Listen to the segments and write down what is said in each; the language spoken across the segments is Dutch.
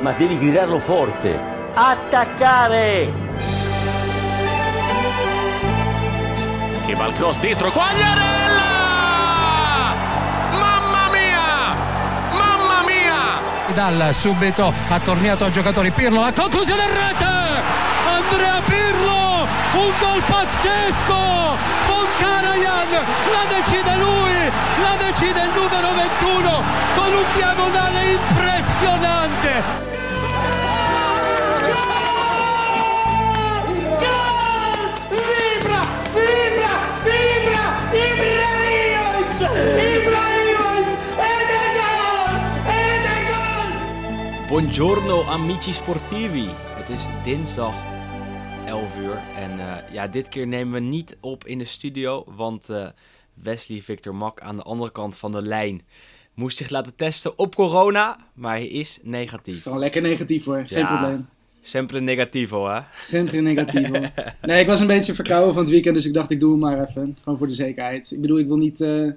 ma devi gridarlo forte. Attaccare! Che va il cross dentro, Quagliarella! Mamma mia! Mamma mia! Dal subito ha tornato a giocatori Pirlo, la conclusione in rete! Andrea Pirlo, un gol pazzesco! Con Karajan, la decide lui, la decide il numero 21 con un diagonale impressionante! Buongiorno amici sportivi. Het is dinsdag 11 uur en eh, ja, dit keer nemen we niet op in de studio, want eh, Wesley Victor Mak aan de andere kant van de lijn moest zich laten testen op corona, maar hij is negatief. Gewoon lekker negatief hoor, geen Ja. probleem. Sempre negativo, hè? Sempre negatief hoor. Nee, ik was een beetje verkouden van het weekend, dus ik dacht ik doe hem maar even. Gewoon voor de zekerheid. Ik bedoel, ik wil niet eh,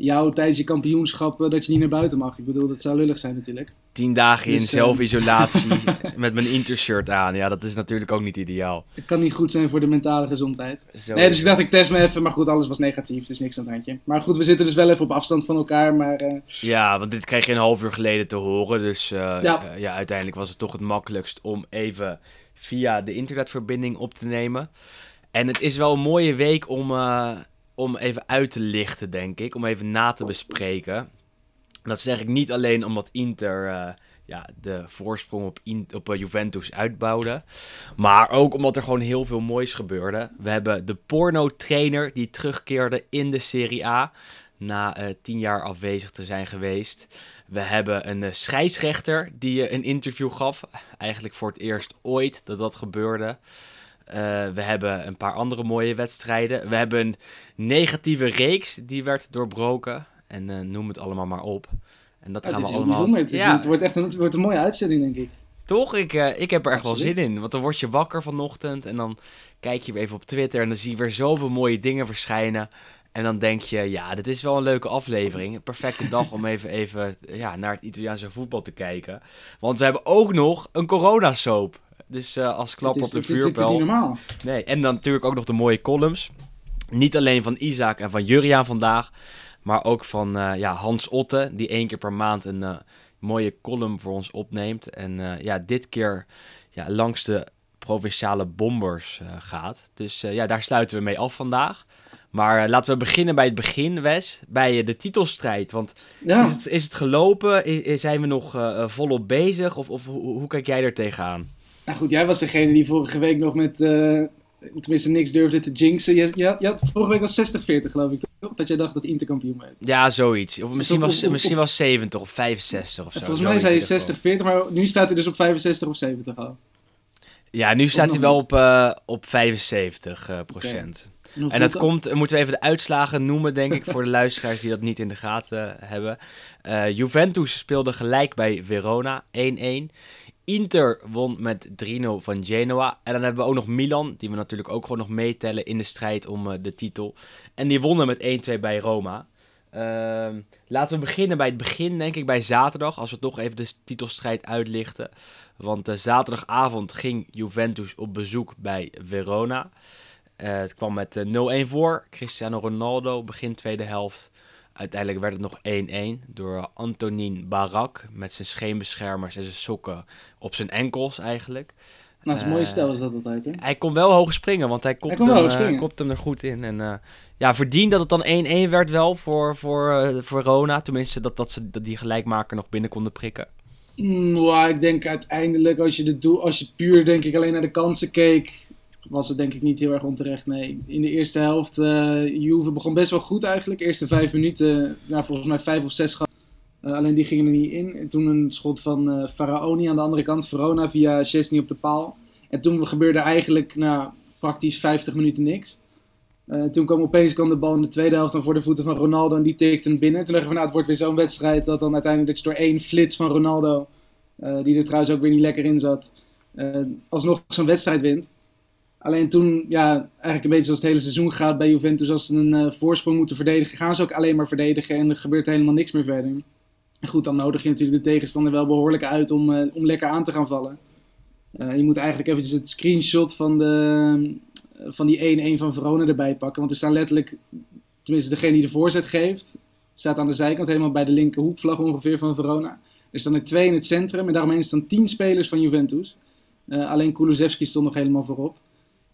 jou tijdens je kampioenschap eh, dat je niet naar buiten mag. Ik bedoel, dat zou lullig zijn natuurlijk. Tien dagen in Dus, eh, zelfisolatie met mijn intershirt aan. Ja, dat is natuurlijk ook niet ideaal. Het kan niet goed zijn voor de mentale gezondheid. Zo Nee, dus ik dacht ik test me even, maar goed, alles was negatief, dus niks aan het handje. Maar goed, we zitten dus wel even op afstand van elkaar, maar eh, Ja, want dit kreeg je een half uur geleden te horen. Dus Ja. ja, uiteindelijk was het toch het makkelijkst om even via de internetverbinding op te nemen. En het is wel een mooie week om, om even uit te lichten, denk ik. Om even na te bespreken. Dat zeg ik niet alleen omdat Inter eh, ja, de voorsprong op, op eh, Juventus uitbouwde. Maar ook omdat er gewoon heel veel moois gebeurde. We hebben de porno-trainer die terugkeerde in de Serie A. Na eh, tien jaar afwezig te zijn geweest. We hebben een scheidsrechter die een interview gaf. Eigenlijk voor het eerst ooit dat dat gebeurde. Eh, we hebben een paar andere mooie wedstrijden. We hebben een negatieve reeks die werd doorbroken. En eh, noem het allemaal maar op. En dat ja, gaan het we allemaal... bijzonder. Het, is, Ja, het wordt echt een, het wordt een mooie uitzending, denk ik. toch? Ik, eh, ik heb er echt wel zin in. Want dan word je wakker vanochtend en dan kijk je weer even op Twitter en dan zie je weer zoveel mooie dingen verschijnen. En dan denk je, ja, dit is wel een leuke aflevering. Een perfecte dag om even, even ja, naar het Italiaanse voetbal te kijken. Want we hebben ook nog een coronasoap. Dus eh, als klap op de is- het is vuurpijl. niet normaal. Nee, en dan natuurlijk ook nog de mooie columns. Niet alleen van Isaac en van Juriaan vandaag, maar ook van eh, ja, Hans Otte, die één keer per maand een eh, mooie column voor ons opneemt. En ja, dit keer ja, langs de provinciale bombers gaat. Dus ja, daar sluiten we mee af vandaag. Maar eh, laten we beginnen bij het begin, Wes. Bij eh, de titelstrijd. Want Ja. is, het, is het gelopen? Zijn we nog eh, volop bezig? Of, of hoe, hoe kijk jij er tegenaan? Nou goed, jij was degene die vorige week nog met, eh, tenminste niks durfde te jinxen. Je, je, je had, vorige week was 60-40 geloof ik toch? Dat jij dacht dat Inter kampioen werd. Ja, zoiets. Of misschien was, misschien was 70 of 65 of zo. En volgens mij zei je ieder geval. 60-40, maar nu staat hij dus op 65 of 70 al. Ja, nu staat hij wel op, eh, op 75 eh, procent. En, dat komt, eh, moeten we even de uitslagen noemen, denk ik, voor de luisteraars die dat niet in de gaten hebben. Eh, Juventus speelde gelijk bij Verona, 1-1. Inter won met 3-0 van Genoa. En dan hebben we ook nog Milan, die we natuurlijk ook gewoon nog meetellen in de strijd om eh, de titel. En die wonnen met 1-2 bij Roma. Ehm, laten we beginnen bij het begin, denk ik, bij zaterdag. Als we toch even de titelstrijd uitlichten. Want eh, zaterdagavond ging Juventus op bezoek bij Verona. Eh, het kwam met eh, 0-1 voor. Cristiano Ronaldo begin tweede helft. Uiteindelijk werd het nog 1-1 door Antonin Barak met zijn scheenbeschermers en zijn sokken op zijn enkels eigenlijk. Nou, dat is een mooie Eh, stijl is dat altijd, hè? Hij kon wel hoog springen, want hij wel hem, eh, kopte hem er goed in. En eh, ja, verdiend dat het dan 1-1 werd wel voor, voor, eh, voor Rona. Tenminste, dat, dat ze dat die gelijkmaker nog binnen konden prikken. Mm, ja, ik denk uiteindelijk, als je, de doel, als je puur denk ik alleen naar de kansen keek, was het denk ik niet heel erg onterecht. Nee, in de eerste helft, eh Juve begon best wel goed eigenlijk. Eerste vijf minuten, nou, volgens mij vijf of zes. Eh, alleen die gingen er niet in. En toen een schot van eh Faraoni aan de andere kant, Verona via Chesney op de paal. En toen gebeurde eigenlijk nou, praktisch 50 minuten niks. Toen kwam opeens kwam de bal in de tweede helft dan voor de voeten van Ronaldo en die tikte hem binnen. Toen dachten we, nou, het wordt weer zo'n wedstrijd dat dan uiteindelijk door één flits van Ronaldo, die er trouwens ook weer niet lekker in zat, alsnog zo'n wedstrijd wint. Alleen toen, ja, eigenlijk een beetje zoals het hele seizoen gaat bij Juventus, als ze een eh, voorsprong moeten verdedigen, gaan ze ook alleen maar verdedigen en er gebeurt helemaal niks meer verder. En goed, dan nodig je natuurlijk de tegenstander wel behoorlijk uit om, eh, om lekker aan te gaan vallen. Eh, je moet eigenlijk eventjes het screenshot van, de, van die 1-1 van Verona erbij pakken. Want er staan letterlijk, tenminste degene die de voorzet geeft, staat aan de zijkant helemaal bij de linker hoekvlag ongeveer van Verona. Er staan er twee in het centrum en daaromheen staan tien spelers van Juventus. Alleen Kulusevski stond nog helemaal voorop.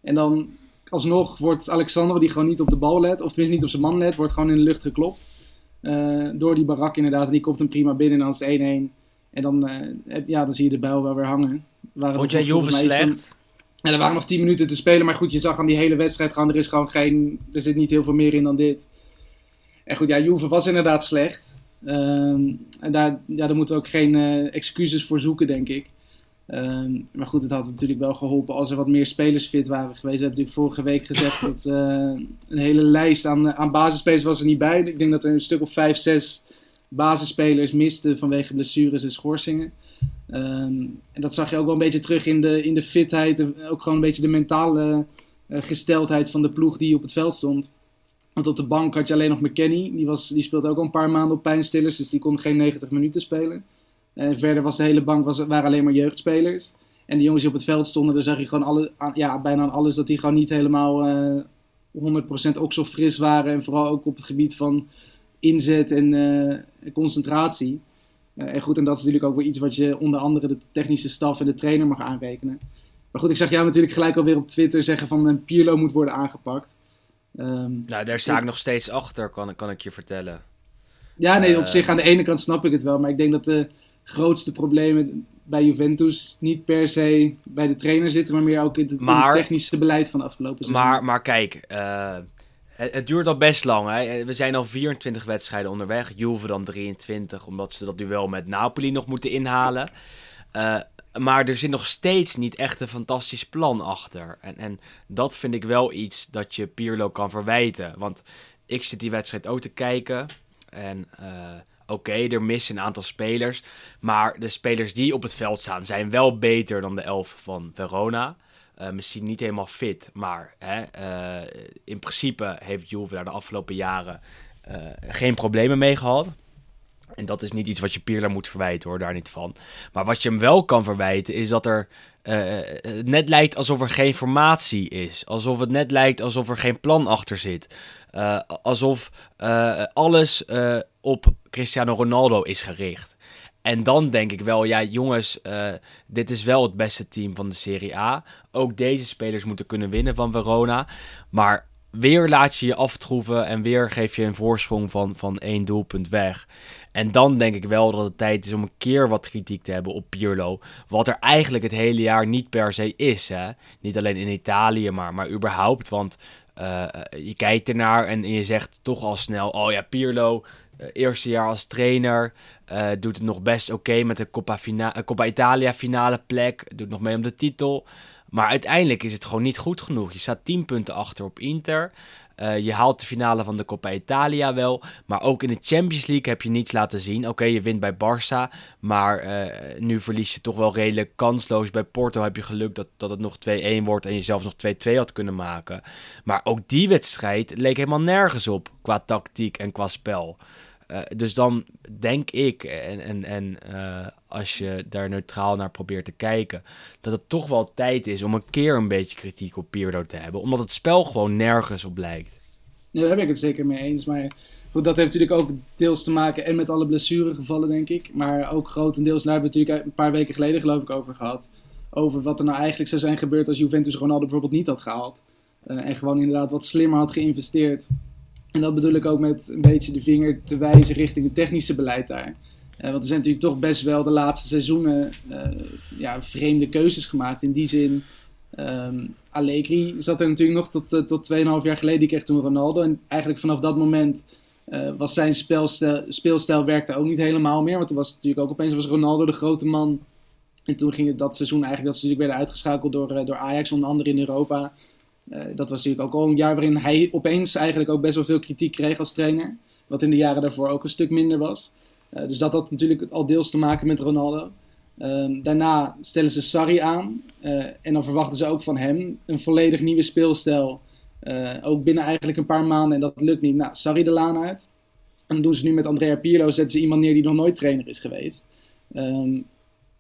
En dan alsnog wordt Alexander, die gewoon niet op de bal let, of tenminste niet op zijn man let, wordt gewoon in de lucht geklopt. Uh, door die barak inderdaad. En die komt hem prima binnen en dan is het 1-1. En dan, uh, ja, dan zie je de bijl wel weer hangen. Vond jij Juve slecht? En er waren nog 10 minuten te spelen. Maar goed, je zag aan die hele wedstrijd gewoon, er is gewoon geen, er zit niet heel veel meer in dan dit. En goed, ja, Juve was inderdaad slecht. Uh, en daar, ja, daar moeten we ook geen uh, excuses voor zoeken, denk ik. Uh, maar goed, het had natuurlijk wel geholpen als er wat meer spelers fit waren geweest. We hebben natuurlijk vorige week gezegd dat uh, een hele lijst aan, aan basisspelers was er niet bij. Ik denk dat er een stuk of 5, 6 basisspelers misten vanwege blessures en schorsingen. Um, en dat zag je ook wel een beetje terug in de, in de fitheid. Ook gewoon een beetje de mentale uh, gesteldheid van de ploeg die op het veld stond. Want op de bank had je alleen nog McKenny. Die, was, die speelde ook al een paar maanden op pijnstillers. Dus die kon geen 90 minuten spelen. En verder was de hele bank was, waren alleen maar jeugdspelers. En de jongens die op het veld stonden, daar zag je gewoon alle, ja, bijna aan alles dat die gewoon niet helemaal uh, 100% ook zo fris waren. En vooral ook op het gebied van inzet en uh, concentratie. Uh, en goed, en dat is natuurlijk ook weer iets wat je onder andere de technische staf en de trainer mag aanrekenen. Maar goed, ik zag jou natuurlijk gelijk alweer op Twitter zeggen van een Pierlo moet worden aangepakt. Um, nou, daar sta ik nog steeds achter, kan, kan ik je vertellen. Ja, nee, op zich aan de ene kant snap ik het wel. Maar ik denk dat de grootste problemen bij Juventus niet per se bij de trainer zitten, maar meer ook in het, maar, in het technische beleid van de afgelopen seizoen. Maar, maar kijk, uh, het, het, duurt al best lang. Hè? We zijn al 24 wedstrijden onderweg. Juve dan 23, omdat ze dat duel met Napoli nog moeten inhalen. Uh, maar er zit nog steeds niet echt een fantastisch plan achter. En, en dat vind ik wel iets dat je Pirlo kan verwijten. Want ik zit die wedstrijd ook te kijken. En uh, oké, er missen een aantal spelers. Maar de spelers die op het veld staan zijn wel beter dan de elf van Verona. Uh, misschien niet helemaal fit, maar hè, uh, in principe heeft Juve daar de afgelopen jaren uh, geen problemen mee gehad. En dat is niet iets wat je Pirlo moet verwijten hoor, daar niet van. Maar wat je hem wel kan verwijten is dat er het net lijkt alsof er geen formatie is. Alsof het net lijkt alsof er geen plan achter zit. alsof alles op Cristiano Ronaldo is gericht. En dan denk ik wel, ja jongens, uh, dit is wel het beste team van de Serie A. Ook deze spelers moeten kunnen winnen van Verona. Maar weer laat je je aftroeven en weer geef je een voorsprong van, van één doelpunt weg. En dan denk ik wel dat het tijd is om een keer wat kritiek te hebben op Pirlo. Wat er eigenlijk het hele jaar niet per se is. Hè? Niet alleen in Italië, maar, maar überhaupt. Want uh, je kijkt ernaar en je zegt toch al snel: oh ja, Pirlo uh, eerste jaar als trainer. Uh, doet het nog best oké met de Coppa Italia finale plek. Doet nog mee om de titel. Maar uiteindelijk is het gewoon niet goed genoeg. Je staat 10 punten achter op Inter. Uh, je haalt de finale van de Coppa Italia wel. Maar ook in de Champions League heb je niets laten zien. Oké, je wint bij Barça. Maar uh, nu verlies je toch wel redelijk kansloos. Bij Porto heb je geluk dat, dat het nog 2-1 wordt. En je zelfs nog 2-2 had kunnen maken. Maar ook die wedstrijd leek helemaal nergens op. Qua tactiek en qua spel. Uh, dus dan denk ik, en, en, en als je daar neutraal naar probeert te kijken, dat het toch wel tijd is om een keer een beetje kritiek op Pirlo te hebben. Omdat het spel gewoon nergens op lijkt. Ja, daar ben ik het zeker mee eens. Maar goed, dat heeft natuurlijk ook deels te maken en met alle blessuregevallen, denk ik. Maar ook grotendeels, daar hebben we natuurlijk een paar weken geleden geloof ik over gehad. Over wat er nou eigenlijk zou zijn gebeurd als Juventus Ronaldo bijvoorbeeld niet had gehaald. Uh, en gewoon inderdaad wat slimmer had geïnvesteerd. En dat bedoel ik ook met een beetje de vinger te wijzen richting het technische beleid daar. Uh, want er zijn natuurlijk toch best wel de laatste seizoenen uh, ja, vreemde keuzes gemaakt. In die zin, um, Allegri zat er natuurlijk nog tot, uh, tot 2,5 jaar geleden. Die kreeg toen Ronaldo. En eigenlijk vanaf dat moment was zijn spelstijl, speelstijl werkte ook niet helemaal meer. Want toen was natuurlijk ook opeens was Ronaldo de grote man. En toen ging het dat seizoen eigenlijk dat ze natuurlijk werden uitgeschakeld door, door Ajax, onder andere in Europa. Dat was natuurlijk ook al een jaar waarin hij opeens eigenlijk ook best wel veel kritiek kreeg als trainer. Wat in de jaren daarvoor ook een stuk minder was. Uh, dus dat had natuurlijk al deels te maken met Ronaldo. Uh, daarna stellen ze Sarri aan. Uh, en dan verwachten ze ook van hem een volledig nieuwe speelstijl. ook binnen eigenlijk een paar maanden. En dat lukt niet. Nou, Sarri de laan uit. dan doen ze nu met Andrea Pirlo, zetten ze iemand neer die nog nooit trainer is geweest. Ehm,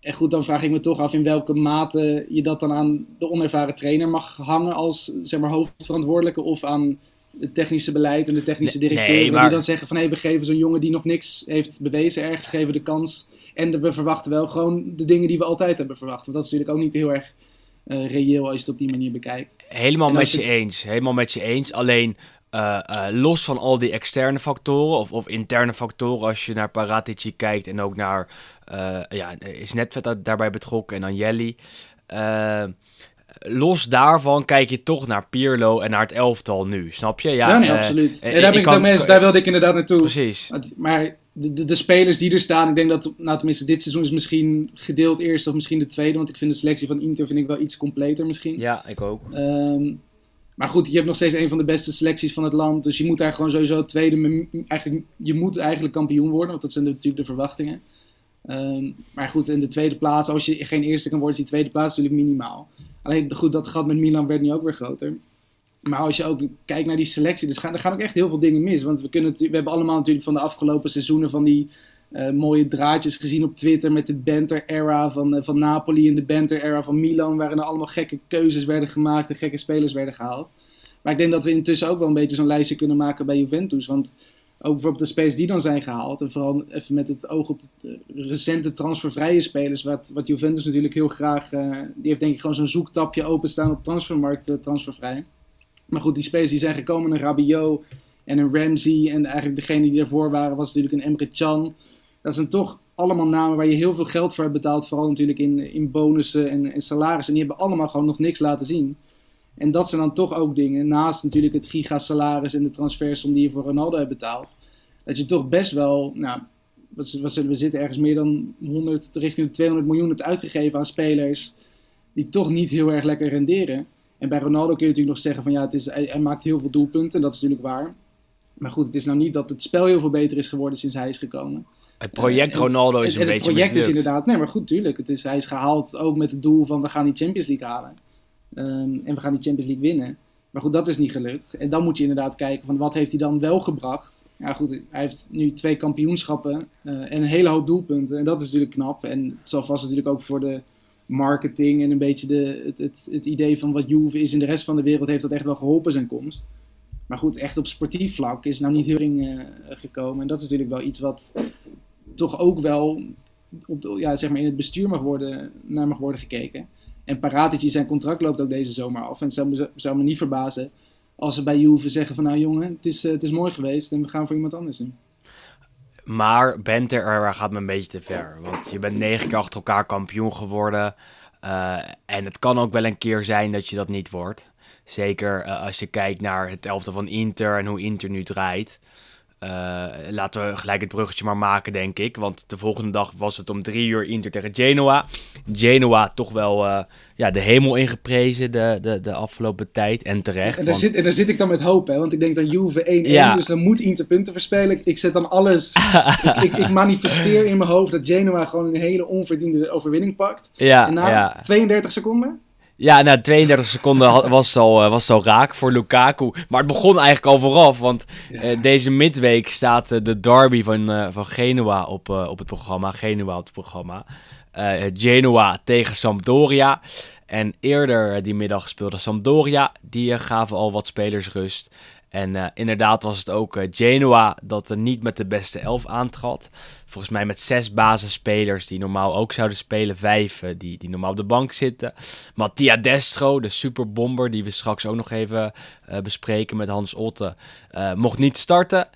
en goed, dan vraag ik me toch af in welke mate je dat dan aan de onervaren trainer mag hangen als zeg maar, hoofdverantwoordelijke of aan het technische beleid en de technische directeur. nee, maar- Die dan zeggen van hé, we geven zo'n jongen die nog niks heeft bewezen ergens, geven de kans. En we verwachten wel gewoon de dingen die we altijd hebben verwacht. Want dat is natuurlijk ook niet heel erg eh, reëel als je het op die manier bekijkt. Helemaal met je je- eens. Helemaal met je eens. Alleen eh, eh, los van al die externe factoren of, of interne factoren, als je naar Paratici kijkt en ook naar. ja, is Netvet daarbij betrokken en Anjelli. Eh, los daarvan kijk je toch naar Pirlo en naar het elftal nu. Snap je? Ja, nee, eh, absoluut. eh, en daar, ben ik kan- mee daar wilde ik inderdaad naartoe. Precies. Maar de, de, de spelers die er staan, ik denk dat, nou tenminste dit seizoen is misschien gedeeld eerst of misschien de tweede. Want ik vind de selectie van Inter vind ik wel iets completer misschien. Ja, ik ook. Ehm, maar goed, je hebt nog steeds een van de beste selecties van het land. Dus je moet daar gewoon sowieso tweede, eigenlijk, je moet eigenlijk kampioen worden. Want dat zijn natuurlijk de verwachtingen. Ehm, maar goed, in de tweede plaats, als je geen eerste kan worden, is die tweede plaats natuurlijk minimaal. Alleen goed, dat gat met Milan werd nu ook weer groter. Maar als je ook kijkt naar die selectie, dus gaan, er gaan ook echt heel veel dingen mis. Want we, kunnen, we hebben allemaal natuurlijk van de afgelopen seizoenen van die eh, mooie draadjes gezien op Twitter met de banter-era van, eh, van Napoli en de banter-era van Milan, waarin er allemaal gekke keuzes werden gemaakt en gekke spelers werden gehaald. Maar ik denk dat we intussen ook wel een beetje zo'n lijstje kunnen maken bij Juventus. Want ook bijvoorbeeld de spelers die dan zijn gehaald, en vooral even met het oog op de eh, recente transfervrije spelers, wat, wat Juventus natuurlijk heel graag, eh, die heeft denk ik gewoon zo'n zoektapje openstaan op transfermarkt, eh, transfervrij. Maar goed, die spelers die zijn gekomen, een Rabiot en een Ramsey. En eigenlijk degene die daarvoor waren was natuurlijk een Emre Can. Dat zijn toch allemaal namen waar je heel veel geld voor hebt betaald. Vooral natuurlijk in, in bonussen en, en salarissen. En die hebben allemaal gewoon nog niks laten zien. En dat zijn dan toch ook dingen, naast natuurlijk het gigasalaris en de transfersom die je voor Ronaldo hebt betaald. Dat je toch best wel, nou, wat, wat zullen we zitten, ergens meer dan 100, richting de 200 miljoen hebt uitgegeven aan spelers. Die toch niet heel erg lekker renderen. En bij Ronaldo kun je natuurlijk nog zeggen van ja, het is, hij, hij maakt heel veel doelpunten. Dat is natuurlijk waar. Maar goed, het is nou niet dat het spel heel veel beter is geworden sinds hij is gekomen. Het project en- Ronaldo is En- een en beetje het project is inderdaad, nee maar goed, tuurlijk. Het is, hij is gehaald ook met het doel van we gaan die Champions League halen. Ehm, en we gaan die Champions League winnen. Maar goed, dat is niet gelukt. En dan moet je inderdaad kijken van wat heeft hij dan wel gebracht. Ja goed, hij heeft nu twee kampioenschappen eh, en een hele hoop doelpunten. En dat is natuurlijk knap. En het zal vast natuurlijk ook voor de marketing en een beetje de, het, het, idee van wat Juve is in de rest van de wereld heeft dat echt wel geholpen zijn komst. Maar goed, echt op sportief vlak is nou niet heel ring eh, gekomen. En dat is natuurlijk wel iets wat toch ook wel op ja, zeg maar in het bestuur mag worden, naar mag worden gekeken. En Paratici, zijn contract loopt ook deze zomer af. En het zou me, me niet verbazen als ze bij Juve zeggen van nou jongen, het is, eh, het is mooi geweest en we gaan voor iemand anders doen. Maar Benter er gaat me een beetje te ver. Want je bent negen keer achter elkaar kampioen geworden. Eh, en het kan ook wel een keer zijn dat je dat niet wordt. Zeker eh, als je kijkt naar het elftal van Inter en hoe Inter nu draait. Eh, laten we gelijk het bruggetje maar maken, denk ik. Want de volgende dag was het om drie uur Inter tegen Genoa. Genoa toch wel eh, ja, de hemel ingeprezen de, de, de afgelopen tijd. En terecht. En daar, want- zit, en daar zit ik dan met hoop, hè? want ik denk dat Juve 1-1, Ja. dus dan moet Inter punten verspelen. Ik zet dan alles, ik, ik, ik manifesteer in mijn hoofd dat Genoa gewoon een hele onverdiende overwinning pakt. ja, en na ja. 32 seconden, Ja, na 32 seconden was het, al, eh, was het al raak voor Lukaku. Maar het begon eigenlijk al vooraf. Want eh, deze midweek staat eh, de derby van, van Genua op, op het programma. Genua op het programma. Genoa tegen Sampdoria. En eerder die middag speelde Sampdoria. Die gaven al wat spelers rust. En eh, inderdaad was het ook eh, Genoa dat er niet met de beste elf aantrad. Volgens mij met zes basisspelers die normaal ook zouden spelen. Vijf eh, die, die normaal op de bank zitten. Mattia Destro, de superbomber, die we straks ook nog even bespreken met Hans Otte, mocht niet starten.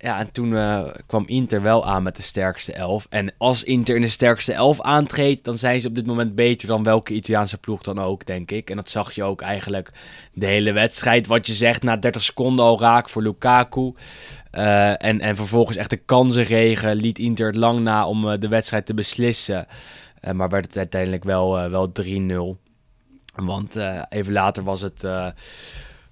Ja, en toen eh, kwam Inter wel aan met de sterkste elf. En als Inter in de sterkste elf aantreedt, dan zijn ze op dit moment beter dan welke Italiaanse ploeg dan ook, denk ik. En dat zag je ook eigenlijk de hele wedstrijd. Wat je zegt, na 30 seconden al raak voor Lukaku. Eh, en, en vervolgens echt de kansenregen liet Inter het lang na om eh, de wedstrijd te beslissen. Maar werd het uiteindelijk wel, wel 3-0. Want even later was het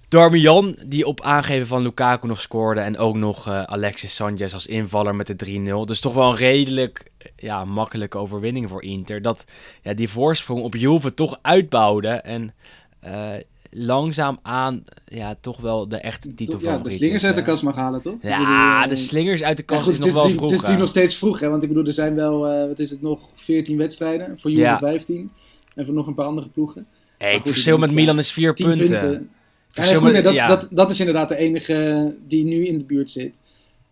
Darmian die op aangeven van Lukaku nog scoorde. En ook nog eh, Alexis Sanchez als invaller met de 3-0. Dus toch wel een redelijk eh, ja, makkelijke overwinning voor Inter. Dat ja, die voorsprong op Juve toch uitbouwde. En eh, langzaam aan ja, toch wel de echte titel ja, de slingers uit de kast mag halen, toch? Ja, bedoel, eh, de slingers uit de ja, kast goed, is nog is, wel nu- vroeg. het is natuurlijk nog steeds vroeg, hè? Want ik bedoel, er zijn wel, eh, wat is het nog, 14 wedstrijden. Voor Juve Ja. 15. En voor nog een paar andere ploegen. Hey, het verschil met Milan is vier 10 punten. punten. Ja, dat, ja. dat, dat is inderdaad de enige die nu in de buurt zit.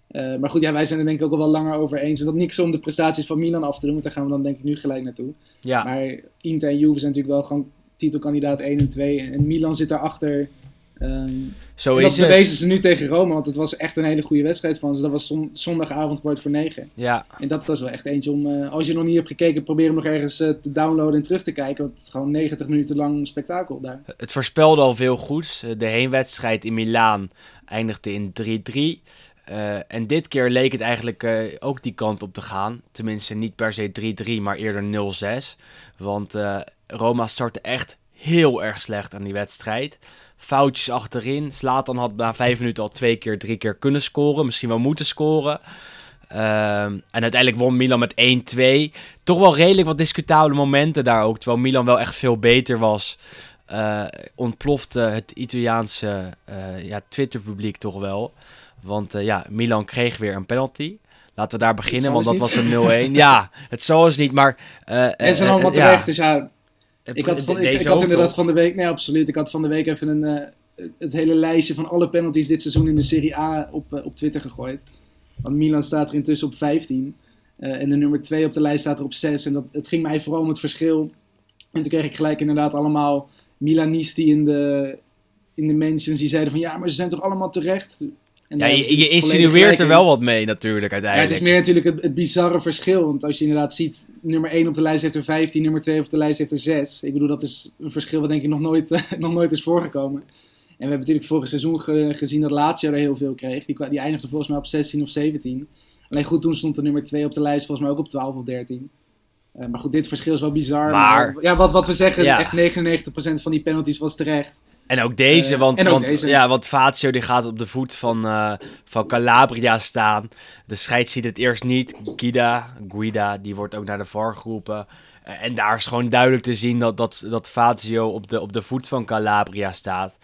Eh, maar goed, ja, wij zijn er denk ik ook al wel langer over eens. En dat niks om de prestaties van Milan af te doen, want daar gaan we dan denk ik nu gelijk naartoe. Ja, Maar Inter en Juve zijn natuurlijk wel gewoon titelkandidaat 1 en 2. En Milan zit daarachter. Ehm zo en dat is het. bewezen ze nu tegen Rome, want het was echt een hele goede wedstrijd van ze. Dat was zon- zondagavond kwart voor 9. Ja, En dat was wel echt eentje om, eh, als je nog niet hebt gekeken, probeer hem nog ergens eh, te downloaden en terug te kijken. Want het is gewoon 90 minuten lang spektakel daar. het voorspelde al veel goeds. Eh, De heenwedstrijd in Milaan eindigde in 3-3. Eh, en dit keer leek het eigenlijk ook die kant op te gaan. Tenminste, niet per se 3-3, maar eerder 0-6. Want Roma startte echt heel erg slecht aan die wedstrijd. Foutjes achterin. Slatan had na vijf minuten al twee keer, drie keer kunnen scoren. Misschien wel moeten scoren. Ehm, en uiteindelijk won Milan met 1-2. Toch wel redelijk wat discutabele momenten daar ook. Terwijl Milan wel echt veel beter was. eh, ontplofte het Italiaanse eh, ja, Twitter-publiek toch wel. Want eh, ja, Milan kreeg weer een penalty. Laten we daar beginnen, want dat was een 0-1. ja, het zal eens niet, maar... En ze zijn allemaal eh, ja. terecht, dus ja, Ik had, van, ik, had inderdaad toch? van de week, nee absoluut, ik had van de week even een, eh, het hele lijstje van alle penalties dit seizoen in de Serie A op, eh, op Twitter gegooid. Want Milan staat er intussen op 15 eh, en de nummer 2 op de lijst staat er op 6. En dat, het ging mij vooral om het verschil. En toen kreeg ik gelijk inderdaad allemaal Milanisti in de, in de mentions die zeiden van ja, maar ze zijn toch allemaal terecht. En Ja, je, insinueert er wel wat mee natuurlijk Ja, het uiteindelijk. is meer natuurlijk het, het bizarre verschil. Want als je inderdaad ziet, nummer 1 op de lijst heeft er 15, nummer 2 op de lijst heeft er 6. Ik bedoel, dat is een verschil wat denk ik nog nooit, nog nooit is voorgekomen. En we hebben natuurlijk vorig seizoen ge- gezien dat Lazio er heel veel kreeg. Die, die eindigde volgens mij op 16 of 17. Alleen goed, toen stond de nummer 2 op de lijst volgens mij ook op 12 of 13. Eh, maar goed, dit verschil is wel bizar. Maar- ja, wat, wat we zeggen, Ja. echt 99% van die penalties was terecht. En ook deze, Eh, want, ook want, deze. Ja, want Fazio die gaat op de voet van, eh, van Calabria staan. De scheids ziet het eerst niet. Guida, Guida, die wordt ook naar de VAR geroepen. Eh, en daar is gewoon duidelijk te zien dat, dat, dat Fazio op de, op de voet van Calabria staat.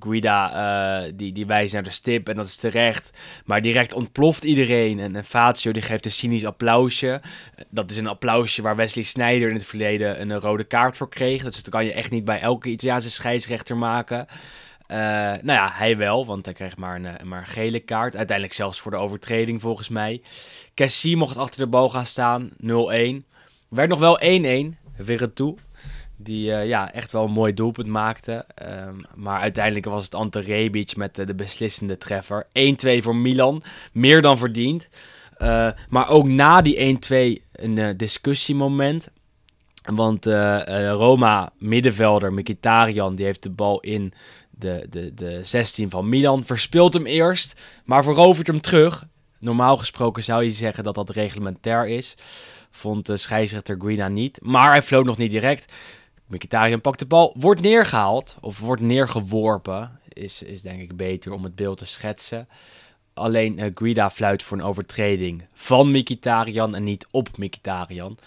Guida, eh, die, die wijst naar de stip en dat is terecht. Maar direct ontploft iedereen. En, en Fazio die geeft een cynisch applausje. Eh, Dat is een applausje waar Wesley Sneijder in het verleden een, rode kaart voor kreeg. Dus dat kan je echt niet bij elke Italiaanse scheidsrechter maken. Eh, nou ja, hij wel, want hij kreeg maar een, maar gele kaart. Uiteindelijk zelfs voor de overtreding volgens mij. Cassie mocht achter de bal gaan staan, 0-1. Werd nog wel 1-1, weer toe. Die eh, ja, echt wel een mooi doelpunt maakte. Ehm, maar uiteindelijk was het Ante Rebic met eh, de beslissende treffer. 1-2 voor Milan, meer dan verdiend. Eh, maar ook na die 1-2 een discussiemoment. Want Roma, middenvelder, Mkhitaryan, die heeft de bal in de, de, de 16 van Milan. Verspeelt hem eerst, maar verovert hem terug. Normaal gesproken zou je zeggen dat dat reglementair is. Vond de scheidsrechter Guina niet. Maar hij floot nog niet direct. Mkhitaryan pakt de bal, wordt neergehaald. Of wordt neergeworpen. Is, is denk ik beter om het beeld te schetsen. Alleen eh, Guida fluit voor een overtreding van Mkhitaryan en niet op Mkhitaryan.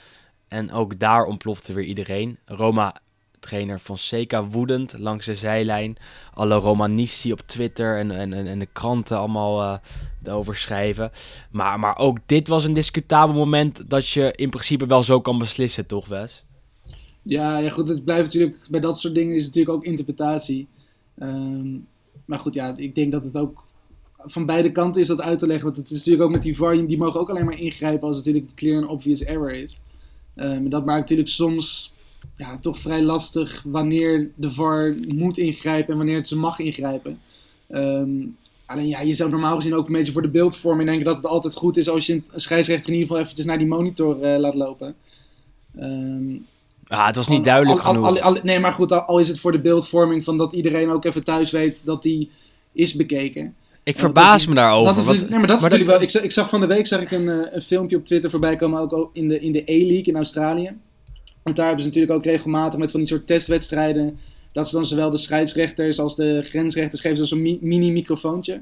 En ook daar ontplofte weer iedereen. Roma-trainer Fonseca woedend langs de zijlijn. Alle Romanisti op Twitter en, en, en, de kranten allemaal eh erover schrijven. Maar, maar ook dit was een discutabel moment dat je in principe wel zo kan beslissen, toch Wes? Ja, goed, het blijft natuurlijk, bij dat soort dingen is het natuurlijk ook interpretatie. Ehm, maar goed, ja, ik denk dat het ook van beide kanten is dat uit te leggen. Want het is natuurlijk ook met die VAR, die mogen ook alleen maar ingrijpen als het natuurlijk clear en obvious error is. Ehm, dat maakt natuurlijk soms ja, toch vrij lastig wanneer de VAR moet ingrijpen en wanneer het ze mag ingrijpen. Ehm, alleen ja, je zou normaal gezien ook een beetje voor de beeldvorming denken dat het altijd goed is als je een scheidsrechter in ieder geval eventjes naar die monitor eh, laat lopen. Ehm, Ah, het was niet gewoon duidelijk al- genoeg. al- al- nee, maar goed, al, al is het voor de beeldvorming van dat iedereen ook even thuis weet dat die is bekeken. ik verbaas is- me daarover. dat is, want- dus- nee, maar dat is maar natuurlijk wel. Ik zag, ik zag van de week zag ik een, eh, een filmpje op Twitter voorbij komen, ook in de, in de A-League in Australië. Want daar hebben ze natuurlijk ook regelmatig met van die soort testwedstrijden. Dat ze dan zowel de scheidsrechters als de grensrechters geven zo'n mi- mini-microfoontje.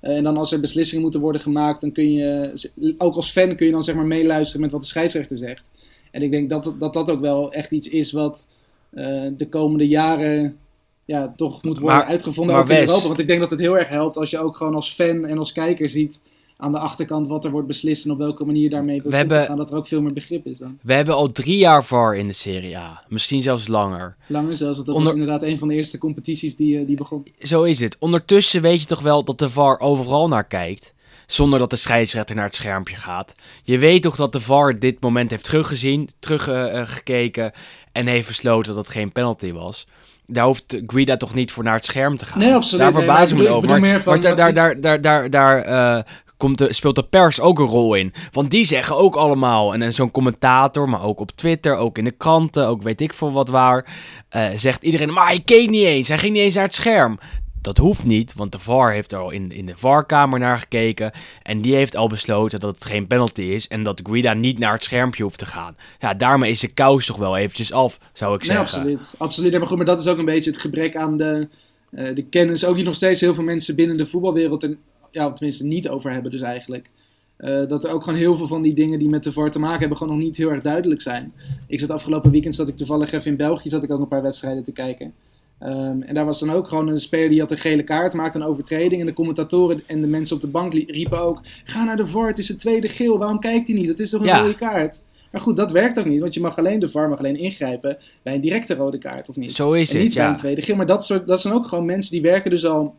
Eh, en dan als er beslissingen moeten worden gemaakt, dan kun je, ook als fan kun je dan zeg maar meeluisteren met wat de scheidsrechter zegt. En ik denk dat dat, dat ook wel echt iets is wat eh, de komende jaren ja, toch moet worden Maar- uitgevonden maar ook in Wes- Europa. Want ik denk dat het heel erg helpt als je ook gewoon als fan en als kijker ziet aan de achterkant wat er wordt beslist en op welke manier daarmee We hebben- gaan. Dat er ook veel meer begrip is dan. We hebben al drie jaar VAR in de Serie A. Misschien zelfs langer. Langer zelfs, want dat Onder- was inderdaad een van de eerste competities die, eh, die begon. Zo is het. Ondertussen weet je toch wel dat de VAR overal naar kijkt. Zonder dat de scheidsrechter naar het schermpje gaat. Je weet toch dat de VAR dit moment heeft teruggezien, teruggekeken. en heeft besloten dat het geen penalty was. Daar hoeft Guida toch niet voor naar het scherm te gaan. Nee, absoluut. Daar verbaas ik me over. Maar, maar daar, daar, daar, daar, daar, daar eh, komt de, speelt de pers ook een rol in. Want die zeggen ook allemaal. En, en zo'n commentator, maar ook op Twitter, ook in de kranten, ook weet ik veel wat waar. eh, zegt iedereen, maar hij keek niet eens. Hij ging niet eens naar het scherm. Dat hoeft niet, want de VAR heeft er al in, in de VAR-kamer naar gekeken. En die heeft al besloten dat het geen penalty is. En dat Guida niet naar het schermpje hoeft te gaan. Ja, daarmee is de kous toch wel eventjes af, zou ik Nee, zeggen. absoluut. absoluut. Maar goed, maar dat is ook een beetje het gebrek aan de, eh, de kennis. Ook die nog steeds heel veel mensen binnen de voetbalwereld er, ja, of tenminste niet over hebben dus eigenlijk. Eh, dat er ook gewoon heel veel van die dingen die met de VAR te maken hebben gewoon nog niet heel erg duidelijk zijn. Ik zat afgelopen weekend, zat ik toevallig even in België, zat ik ook een paar wedstrijden te kijken. Ehm, en daar was dan ook gewoon een speler die had een gele kaart, maakte een overtreding. En de commentatoren en de mensen op de bank riepen ook: Ga naar de VAR, het is een tweede geel, waarom kijkt hij niet? Dat is toch een Ja. rode kaart? Maar goed, dat werkt ook niet, want je mag alleen de VAR mag alleen ingrijpen bij een directe rode kaart of niet. Zo is en het, niet bij ja. een tweede geel. Maar dat, soort, dat zijn ook gewoon mensen die werken dus al.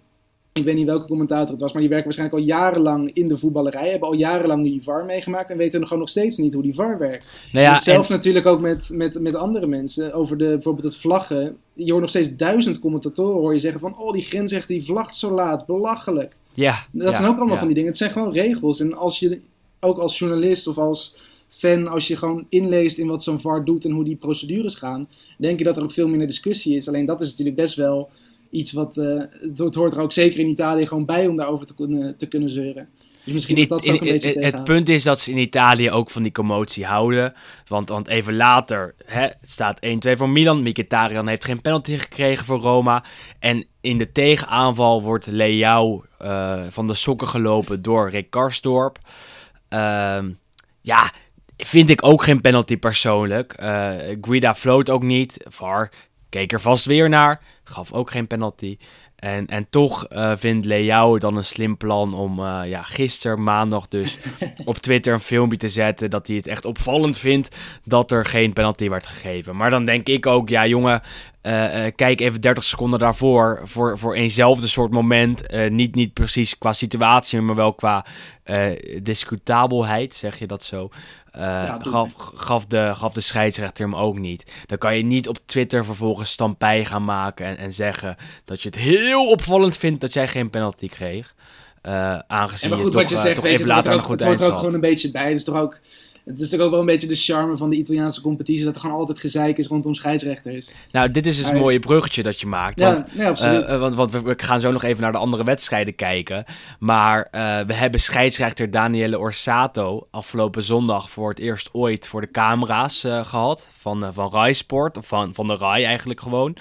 Ik weet niet welke commentator het was, maar die werken waarschijnlijk al jarenlang in de voetballerij. Hebben al jarenlang die VAR meegemaakt en weten gewoon nog steeds niet hoe die VAR werkt. Nou Ja, zelf en- natuurlijk ook met, met, met andere mensen over de, bijvoorbeeld het vlaggen. Je hoort nog steeds duizend commentatoren hoor je zeggen van... Oh, die grensrechter die vlagt zo laat. Belachelijk. ja, Dat ja, zijn ook allemaal ja. van die dingen. Het zijn gewoon regels. En als je ook als journalist of als fan... Als je gewoon inleest in wat zo'n VAR doet en hoe die procedures gaan... Denk je dat er ook veel minder discussie is. Alleen dat is natuurlijk best wel iets wat... eh, het, het hoort er ook zeker in Italië gewoon bij om daarover te kunnen, te kunnen zeuren. Dus misschien In dat in- een beetje in- het tegenhouden. punt is dat ze in Italië ook van die commotie houden. Want, want even later, hè, het staat 1-2 voor Milan. Mkhitaryan heeft geen penalty gekregen voor Roma. En in de tegenaanval wordt Leao eh, van de sokken gelopen door Rick Karsdorp. Ehm, ja, vind ik ook geen penalty persoonlijk. Eh Guida floot ook niet. VAR keek er vast weer naar. Gaf ook geen penalty. En, en toch eh, vindt Leao dan een slim plan om eh, ja, gisteren, maandag dus, op Twitter een filmpje te zetten dat hij het echt opvallend vindt dat er geen penalty werd gegeven. Maar dan denk ik ook, ja jongen, eh, kijk even 30 seconden daarvoor voor, voor eenzelfde soort moment. Niet, niet precies qua situatie, maar wel qua discutabelheid, zeg je dat zo. Eh, gaf, gaf, de, gaf de scheidsrechter hem ook niet. Dan kan je niet op Twitter vervolgens stampij gaan maken en, en zeggen dat je het heel opvallend vindt dat jij geen penalty kreeg. Eh aangezien En maar goed, je toch, wat je eh, zegt, weet je, het er ook, het hoort ook gewoon een beetje bij. Het is toch ook, het is toch ook wel een beetje de charme van de Italiaanse competitie, dat er gewoon altijd gezeik is rondom scheidsrechters. Nou, dit is dus een mooie bruggetje dat je maakt. Ja, want, nee, absoluut. eh, want, want we, gaan zo nog even naar de andere wedstrijden kijken. Maar eh, we hebben scheidsrechter Daniele Orsato afgelopen zondag voor het eerst ooit voor de camera's eh, gehad. Van, van Rai Sport, of van, van de Rai eigenlijk gewoon.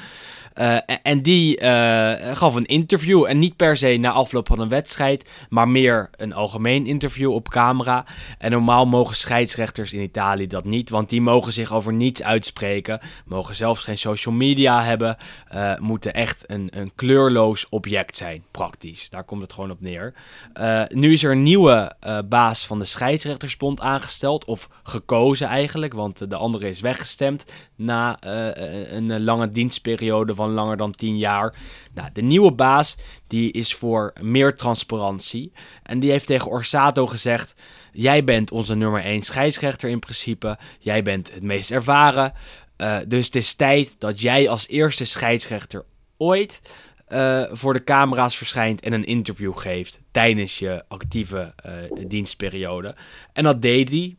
Eh, en, die eh, gaf een interview. En niet per se na afloop van een wedstrijd, maar meer een algemeen interview op camera. En normaal mogen scheidsrechters in Italië dat niet, want die mogen zich over niets uitspreken. Mogen zelfs geen social media hebben. eh, moeten echt een, een kleurloos object zijn, praktisch. Daar komt het gewoon op neer. Nu is er een nieuwe baas van de scheidsrechtersbond aangesteld, of gekozen eigenlijk, want de andere is weggestemd na een lange dienstperiode van langer dan 10 jaar. Nou, de nieuwe baas die is voor meer transparantie. En die heeft tegen Orsato gezegd: Jij bent onze nummer 1 scheidsrechter in principe. Jij bent het meest ervaren. Eh, dus het is tijd dat jij als eerste scheidsrechter ooit eh, voor de camera's verschijnt en een interview geeft tijdens je actieve eh, dienstperiode. En dat deed hij.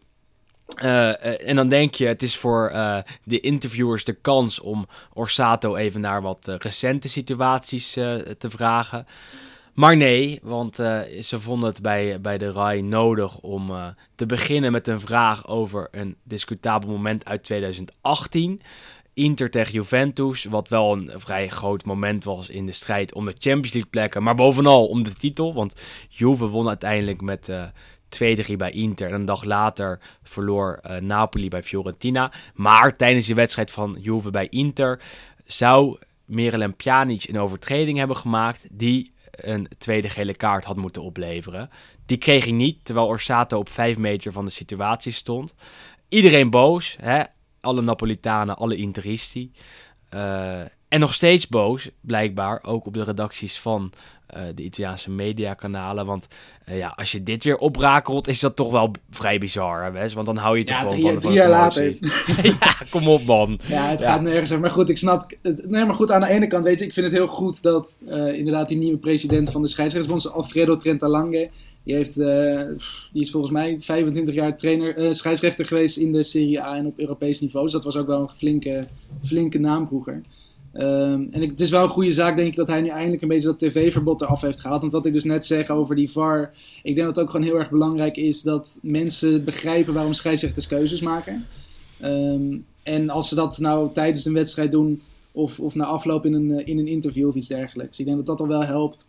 Eh, eh, en dan denk je, het is voor eh, de interviewers de kans om Orsato even naar wat recente situaties te vragen. Maar nee, want ze vonden het bij, bij de RAI nodig om te beginnen met een vraag over een discutabel moment uit 2018. Inter tegen Juventus, wat wel een vrij groot moment was in de strijd om de Champions League plekken, maar bovenal om de titel. Want Juve won uiteindelijk met 2-3 bij Inter. En een dag later verloor eh, Napoli bij Fiorentina. Maar tijdens die wedstrijd van Juve bij Inter zou Mirelem Pjanic een overtreding hebben gemaakt die een tweede gele kaart had moeten opleveren. Die kreeg hij niet, terwijl Orsato op 5 meter van de situatie stond. Iedereen boos, hè? alle Napolitanen, alle Interisti. Eh, en nog steeds boos, blijkbaar, ook op de redacties van de Italiaanse mediakanalen. Want eh, ja, als je dit weer oprakelt, is dat toch wel vrij bizar, hè, Wes? Want dan hou je Ja, gewoon drie, van... drie jaar later. ja, kom op, man. Ja, het Ja. gaat nergens over. Maar goed, ik snap. Het, nee, maar goed, aan de ene kant, weet je, ik vind het heel goed dat eh, inderdaad die nieuwe president van de scheidsrechtersbond, Alfredo Trentalange, die, heeft, eh, die is volgens mij 25 jaar trainer, eh, scheidsrechter geweest in de Serie A en op Europees niveau. Dus dat was ook wel een flinke, flinke naam vroeger. Ehm, en ik, het is wel een goede zaak, denk ik, dat hij nu eindelijk een beetje dat tv-verbod eraf heeft gehaald. Want wat ik dus net zeg over die VAR, ik denk dat het ook gewoon heel erg belangrijk is dat mensen begrijpen waarom scheidsrechters keuzes maken. Ehm, en als ze dat nou tijdens een wedstrijd doen, of, of na afloop in een, eh, in een interview of iets dergelijks. Ik denk dat dat al wel helpt.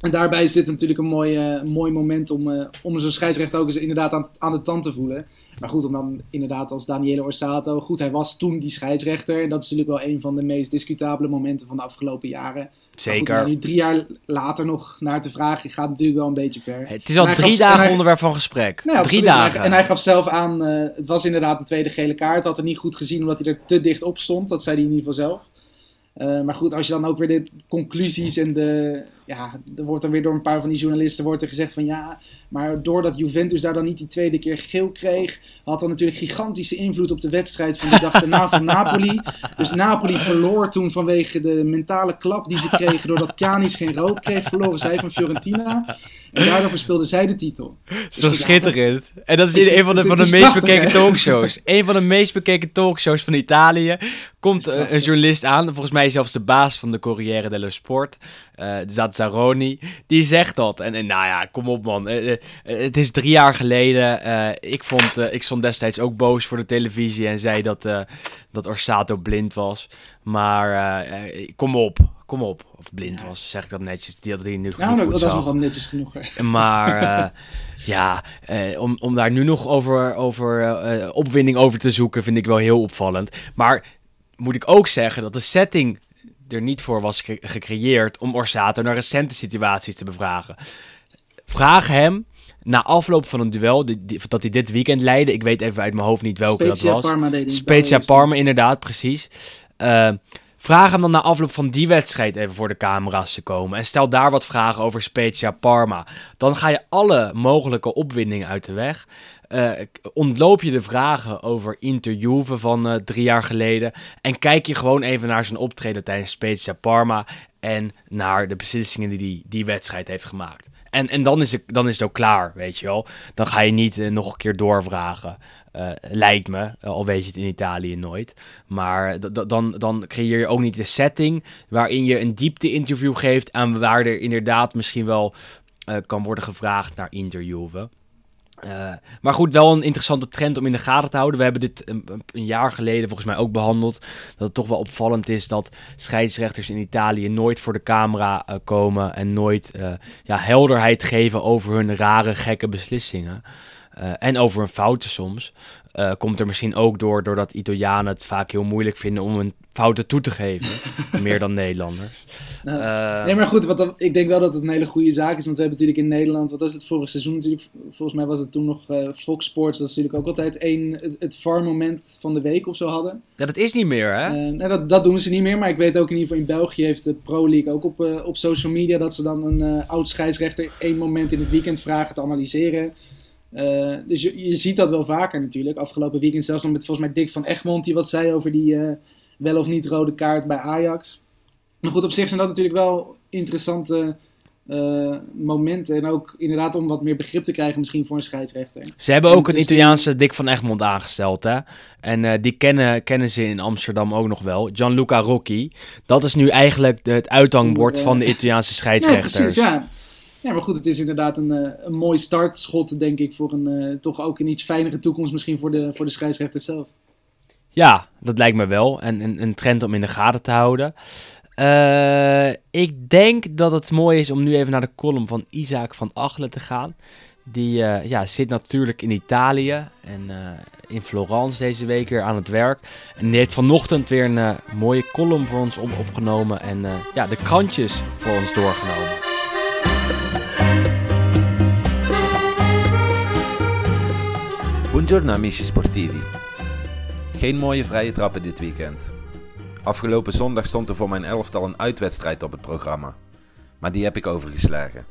En daarbij zit natuurlijk een mooi, mooi moment om, eh, om zo'n scheidsrechter ook eens inderdaad aan, aan de tand te voelen. Maar goed, om dan inderdaad als Daniele Orsato. Goed, hij was toen die scheidsrechter. En dat is natuurlijk wel een van de meest discutabele momenten van de afgelopen jaren. Maar goed, Zeker. daar nu drie jaar later nog naar te vragen, gaat natuurlijk wel een beetje ver. Het is al hij drie gaf- dagen hij- onderwerp van gesprek. Nou drie absoluut. En hij- dagen. En hij gaf zelf aan, eh, het was inderdaad een tweede gele kaart. Had het niet goed gezien omdat hij er te dicht op stond. Dat zei hij in ieder geval zelf. Eh, maar goed, als je dan ook weer de conclusies en de... Ja, er wordt dan weer door een paar van die journalisten wordt er gezegd van... Ja, maar doordat Juventus daar dan niet die tweede keer geel kreeg... had dat natuurlijk gigantische invloed op de wedstrijd van de dag daarna van Napoli. Dus Napoli verloor toen vanwege de mentale klap die ze kregen... doordat Pjanic geen rood kreeg, verloren zij van Fiorentina. En daardoor verspeelden zij de titel. Zo Ja, schitterend. En dat is in een van de, van de meest prachtig, bekeken hè? talkshows. een van de meest bekeken talkshows van Italië. Komt een journalist aan, volgens mij zelfs de baas van de Corriere dello Sport, eh Zazzaroni, die zegt dat. En, en nou ja, kom op man. Eh, eh, het is drie jaar geleden. ik, vond, ik stond destijds ook boos voor de televisie en zei dat, dat Orsato blind was. Maar kom op, kom op. Of blind Ja. was, zeg ik dat netjes. Die had hij nu niet dat, zag. nog wel netjes genoeg. Hè. Maar ja, om, om daar nu nog over, over opwinding over te zoeken, vind ik wel heel opvallend. Maar moet ik ook zeggen dat de setting er niet voor was ge- gecreëerd om Orsato naar recente situaties te bevragen. Vraag hem na afloop van een duel die, die- dat hij dit weekend leidde. Ik weet even uit mijn hoofd niet welke Spezia dat was. Parma deed Spezia. Parma, inderdaad, precies. Eh, vraag hem dan na afloop van die wedstrijd even voor de camera's te komen. En stel daar wat vragen over Spezia Parma. Dan ga je alle mogelijke opwindingen uit de weg. Eh, ontloop je de vragen over Inter Juve van eh, drie jaar geleden. En kijk je gewoon even naar zijn optreden tijdens Spezia Parma. En naar de beslissingen die die, wedstrijd heeft gemaakt. En, en dan, is het, dan is het ook klaar, weet je wel. Dan ga je niet eh, nog een keer doorvragen. Lijkt me, al weet je het in Italië nooit. Maar dan, dan creëer je ook niet de setting waarin je een diepte-interview geeft. En waar er inderdaad misschien wel kan worden gevraagd naar interviewen. Eh, maar goed, wel een interessante trend om in de gaten te houden. We hebben dit een, jaar geleden volgens mij ook behandeld. Dat het toch wel opvallend is dat scheidsrechters in Italië nooit voor de camera eh, komen. En nooit eh, ja, helderheid geven over hun rare, gekke beslissingen. Eh, en over hun fouten soms. Eh, komt er misschien ook door doordat Italianen het vaak heel moeilijk vinden om hun fouten toe te geven. meer dan Nederlanders. Nou, Eh, nee, maar goed, wat dan- ik denk wel dat het een hele goede zaak is. Want we hebben natuurlijk in Nederland, wat was het vorig seizoen natuurlijk? Volgens mij was het toen nog Fox Sports. Dat is natuurlijk ook altijd één, het, het VAR-moment van de week of zo hadden. ja, dat is niet meer, hè? Nou, dat, dat doen ze niet meer. Maar ik weet ook in ieder geval in België heeft de Pro League ook op, op social media dat ze dan een oud scheidsrechter één moment in het weekend vragen te analyseren. Eh, dus je, je ziet dat wel vaker natuurlijk. Afgelopen weekend zelfs nog met volgens mij Dick van Egmond die wat zei over die eh, wel of niet rode kaart bij Ajax. Maar goed, op zich zijn dat natuurlijk wel interessante eh, momenten. En ook inderdaad om wat meer begrip te krijgen misschien voor een scheidsrechter. Ze hebben En ook een Italiaanse Dick van Egmond aangesteld, hè. En die kennen, kennen ze in Amsterdam ook nog wel. Gianluca Rocchi. Dat is nu eigenlijk de, het uithangbord Ja. van de Italiaanse Ja, scheidsrechters. precies, ja. Ja, maar goed, het is inderdaad een, eh, een mooi startschot, denk ik, voor een eh, toch ook een iets fijnere toekomst misschien voor de, voor de scheidsrechter zelf. Ja, dat lijkt me wel. En een, een trend om in de gaten te houden. Eh, ik denk dat het mooi is om nu even naar de column van Isaac van Achelen te gaan. Die ja, zit natuurlijk in Italië en in Florence deze week weer aan het werk. En die heeft vanochtend weer een mooie column voor ons op opgenomen en ja, de krantjes voor ons doorgenomen. Buongiorno amici sportivi. Geen mooie vrije trappen dit weekend. Afgelopen zondag stond er voor mijn elftal een uitwedstrijd op het programma. Maar die heb ik overgeslagen.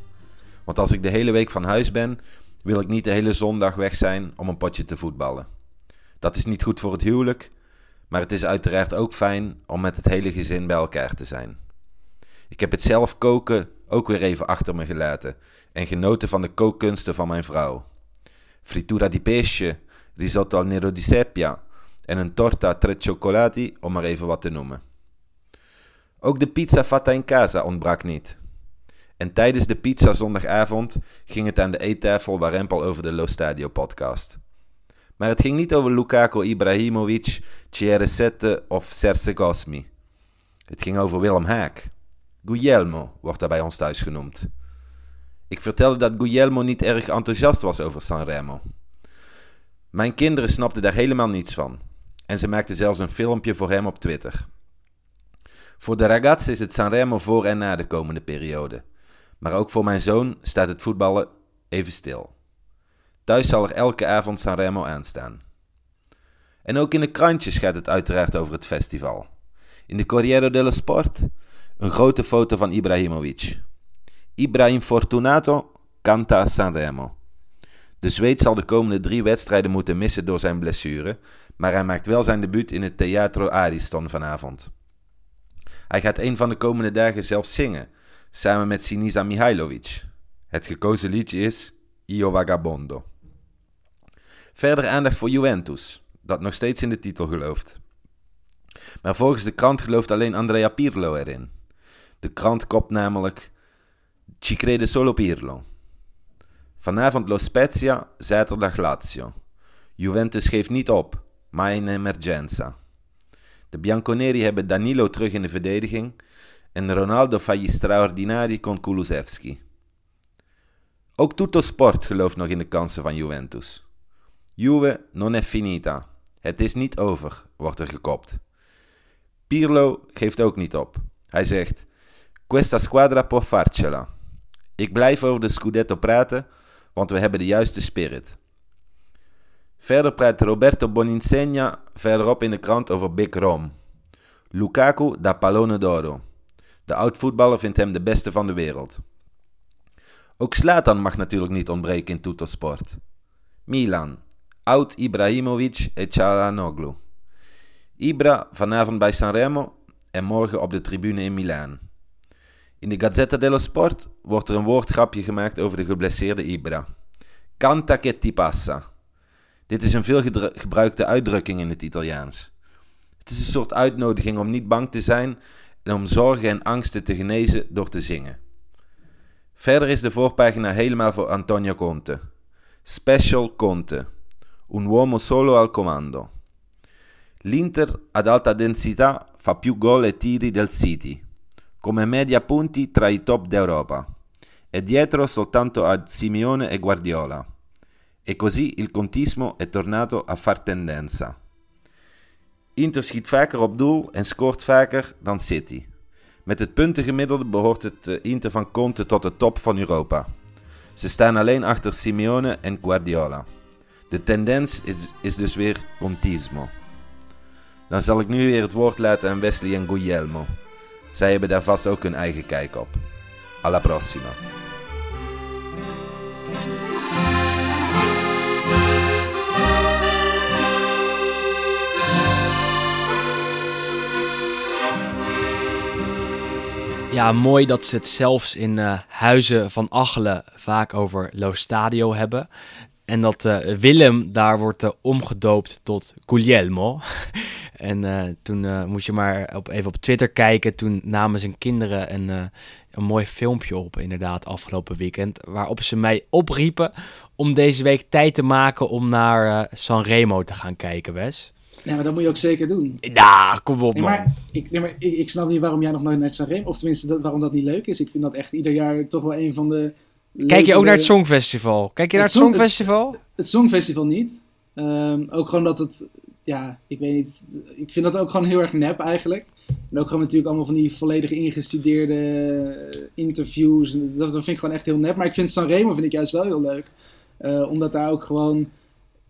Want als ik de hele week van huis ben, wil ik niet de hele zondag weg zijn om een potje te voetballen. Dat is niet goed voor het huwelijk, maar het is uiteraard ook fijn om met het hele gezin bij elkaar te zijn. Ik heb het zelf koken ook weer even achter me gelaten en genoten van de kookkunsten van mijn vrouw. Frittura di pesce, risotto al nero di seppia en een torta a tre cioccolati, om maar even wat te noemen. Ook de pizza fatta in casa ontbrak niet. En tijdens de pizza zondagavond ging het aan de eettafel warempel over de Lo Stadio podcast. Maar het ging niet over Lukaku Ibrahimovic, CR7 of Serse Cosmi. Het ging over Willem Haak. Guglielmo wordt hij bij ons thuis genoemd. Ik vertelde dat Guglielmo niet erg enthousiast was over Sanremo. Mijn kinderen snapten daar helemaal niets van. En ze maakten zelfs een filmpje voor hem op Twitter. Voor de ragazzi is het Sanremo voor en na de komende periode. Maar ook voor mijn zoon staat het voetballen even stil. Thuis zal er elke avond Sanremo aanstaan. En ook in de krantjes gaat het uiteraard over het festival. In de Corriere dello Sport een grote foto van Ibrahimovic. Ibrahim Fortunato canta Sanremo. De Zweed zal de komende drie wedstrijden moeten missen door zijn blessure, maar hij maakt wel zijn debuut in het Teatro Ariston vanavond. Hij gaat een van de komende dagen zelfs zingen, samen met Sinisa Mihailovic. Het gekozen liedje is Io Vagabondo. Verder aandacht voor Juventus, dat nog steeds in de titel gelooft. Maar volgens de krant gelooft alleen Andrea Pirlo erin. De krant kopt namelijk Ci crede solo Pirlo. Vanavond Lo Spezia, zaterdag Lazio. Juventus geeft niet op, maar in emergenza. De Bianconeri hebben Danilo terug in de verdediging en Ronaldo fa gli straordinari con Kulusevski. Ook Tutto Sport gelooft nog in de kansen van Juventus. Juve non è finita. Het is niet over, wordt er gekopt. Pirlo geeft ook niet op. Hij zegt: Questa squadra può farcela. Ik blijf over de Scudetto praten, want we hebben de juiste spirit. Verder praat Roberto Boninsegna verderop in de krant over Big Rom. Lukaku da pallone d'oro. De oud-voetballer vindt hem de beste van de wereld. Ook Slatan mag natuurlijk niet ontbreken in Tuttosport. Milan. Oud Ibrahimovic en Çalhanoğlu. Ibra vanavond bij Sanremo en morgen op de tribune in Milaan. In de Gazzetta dello Sport wordt er een woordgrapje gemaakt over de geblesseerde Ibra. Canta che ti passa. Dit is een veel gebruikte uitdrukking in het Italiaans. Het is een soort uitnodiging om niet bang te zijn en om zorgen en angsten te genezen door te zingen. Verder is de voorpagina helemaal voor Antonio Conte. Special Conte. Un uomo solo al comando. L'Inter ad alta densità fa più gol e tiri del City, come media punti tra i top d'Europa, e dietro soltanto a Simeone e Guardiola. E così il contismo è tornato a far tendenza. Inter schiet vaker op doel en scoort vaker dan City. Met het puntengemiddelde behoort het eh, Inter van Conte tot de top van Europa. Ze staan alleen achter Simeone en Guardiola. De tendens is, is dus weer contismo. Dan zal ik nu weer het woord laten aan Wesley en Guglielmo. Zij hebben daar vast ook hun eigen kijk op. Alla prossima. Ja, mooi dat ze het zelfs in eh, Huizen van Achelen vaak over Lo Stadio hebben. En dat eh, Willem daar wordt eh, omgedoopt tot Guglielmo. en eh, toen eh, moest je maar op, even op Twitter kijken. Toen namen zijn kinderen een, eh, een mooi filmpje op, inderdaad, afgelopen weekend. Waarop ze mij opriepen om deze week tijd te maken om naar Sanremo te gaan kijken, Wes. Ja, maar dat moet je ook zeker doen. Ja, kom op Nee, man. maar, ik, nee, maar ik, ik snap niet waarom jij nog nooit naar Sanremo, of tenminste dat, waarom dat niet leuk is. Ik vind dat echt ieder jaar toch wel een van de Kijk je ook naar het song? Songfestival? Kijk je naar Het het song- Songfestival? Het Songfestival niet. Ehm, ook gewoon dat het, ja, ik weet niet. Ik vind dat ook gewoon heel erg nep eigenlijk. En ook gewoon natuurlijk allemaal van die volledig ingestudeerde eh, interviews. Dat, vind ik gewoon echt heel nep. Maar ik vind Sanremo vind ik juist wel heel leuk. Eh, omdat daar ook gewoon,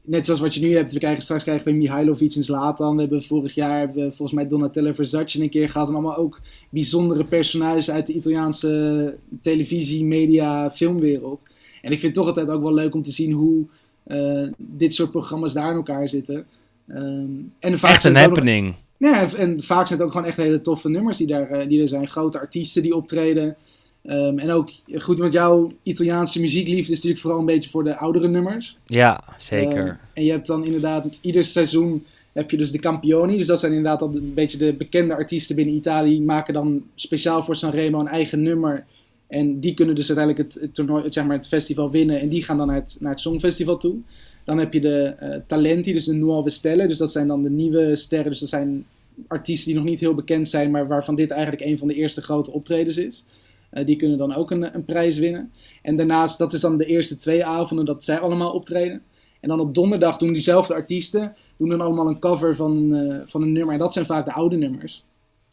net zoals wat je nu hebt, we krijgen straks krijgen we Mihailovic en Zlatan. We hebben vorig jaar we volgens mij Donatella Versace een keer gehad. En allemaal ook bijzondere personages uit de Italiaanse televisie, media, filmwereld. En ik vind het toch altijd ook wel leuk om te zien hoe eh, dit soort programma's daar in elkaar zitten. Ehm, en vaak Echt een ook happening. ja, en- vaak zijn het ook gewoon echt hele toffe nummers die, daar, eh, die er zijn. Grote artiesten die optreden. Ehm, en ook, goed, want jouw Italiaanse muziekliefde is natuurlijk vooral een beetje voor de oudere nummers. Ja, zeker. Ehm, en je hebt dan inderdaad, ieder seizoen heb je dus de Campioni. Dus dat zijn inderdaad al een beetje de bekende artiesten binnen Italië. Die maken dan speciaal voor Sanremo een eigen nummer. En die kunnen dus uiteindelijk het, het, toernooi, het, zeg maar het festival winnen. En die gaan dan naar het, naar het Songfestival toe. Dan heb je de eh, Talenti, dus de Nuove Stelle. Dus dat zijn dan de nieuwe sterren. Dus dat zijn artiesten die nog niet heel bekend zijn, maar waarvan dit eigenlijk een van de eerste grote optredens is. Eh, die kunnen dan ook een, een prijs winnen. En daarnaast, dat is dan de eerste twee avonden dat zij allemaal optreden. En dan op donderdag doen diezelfde artiesten doen dan allemaal een cover van, eh, van een nummer. En dat zijn vaak de oude nummers.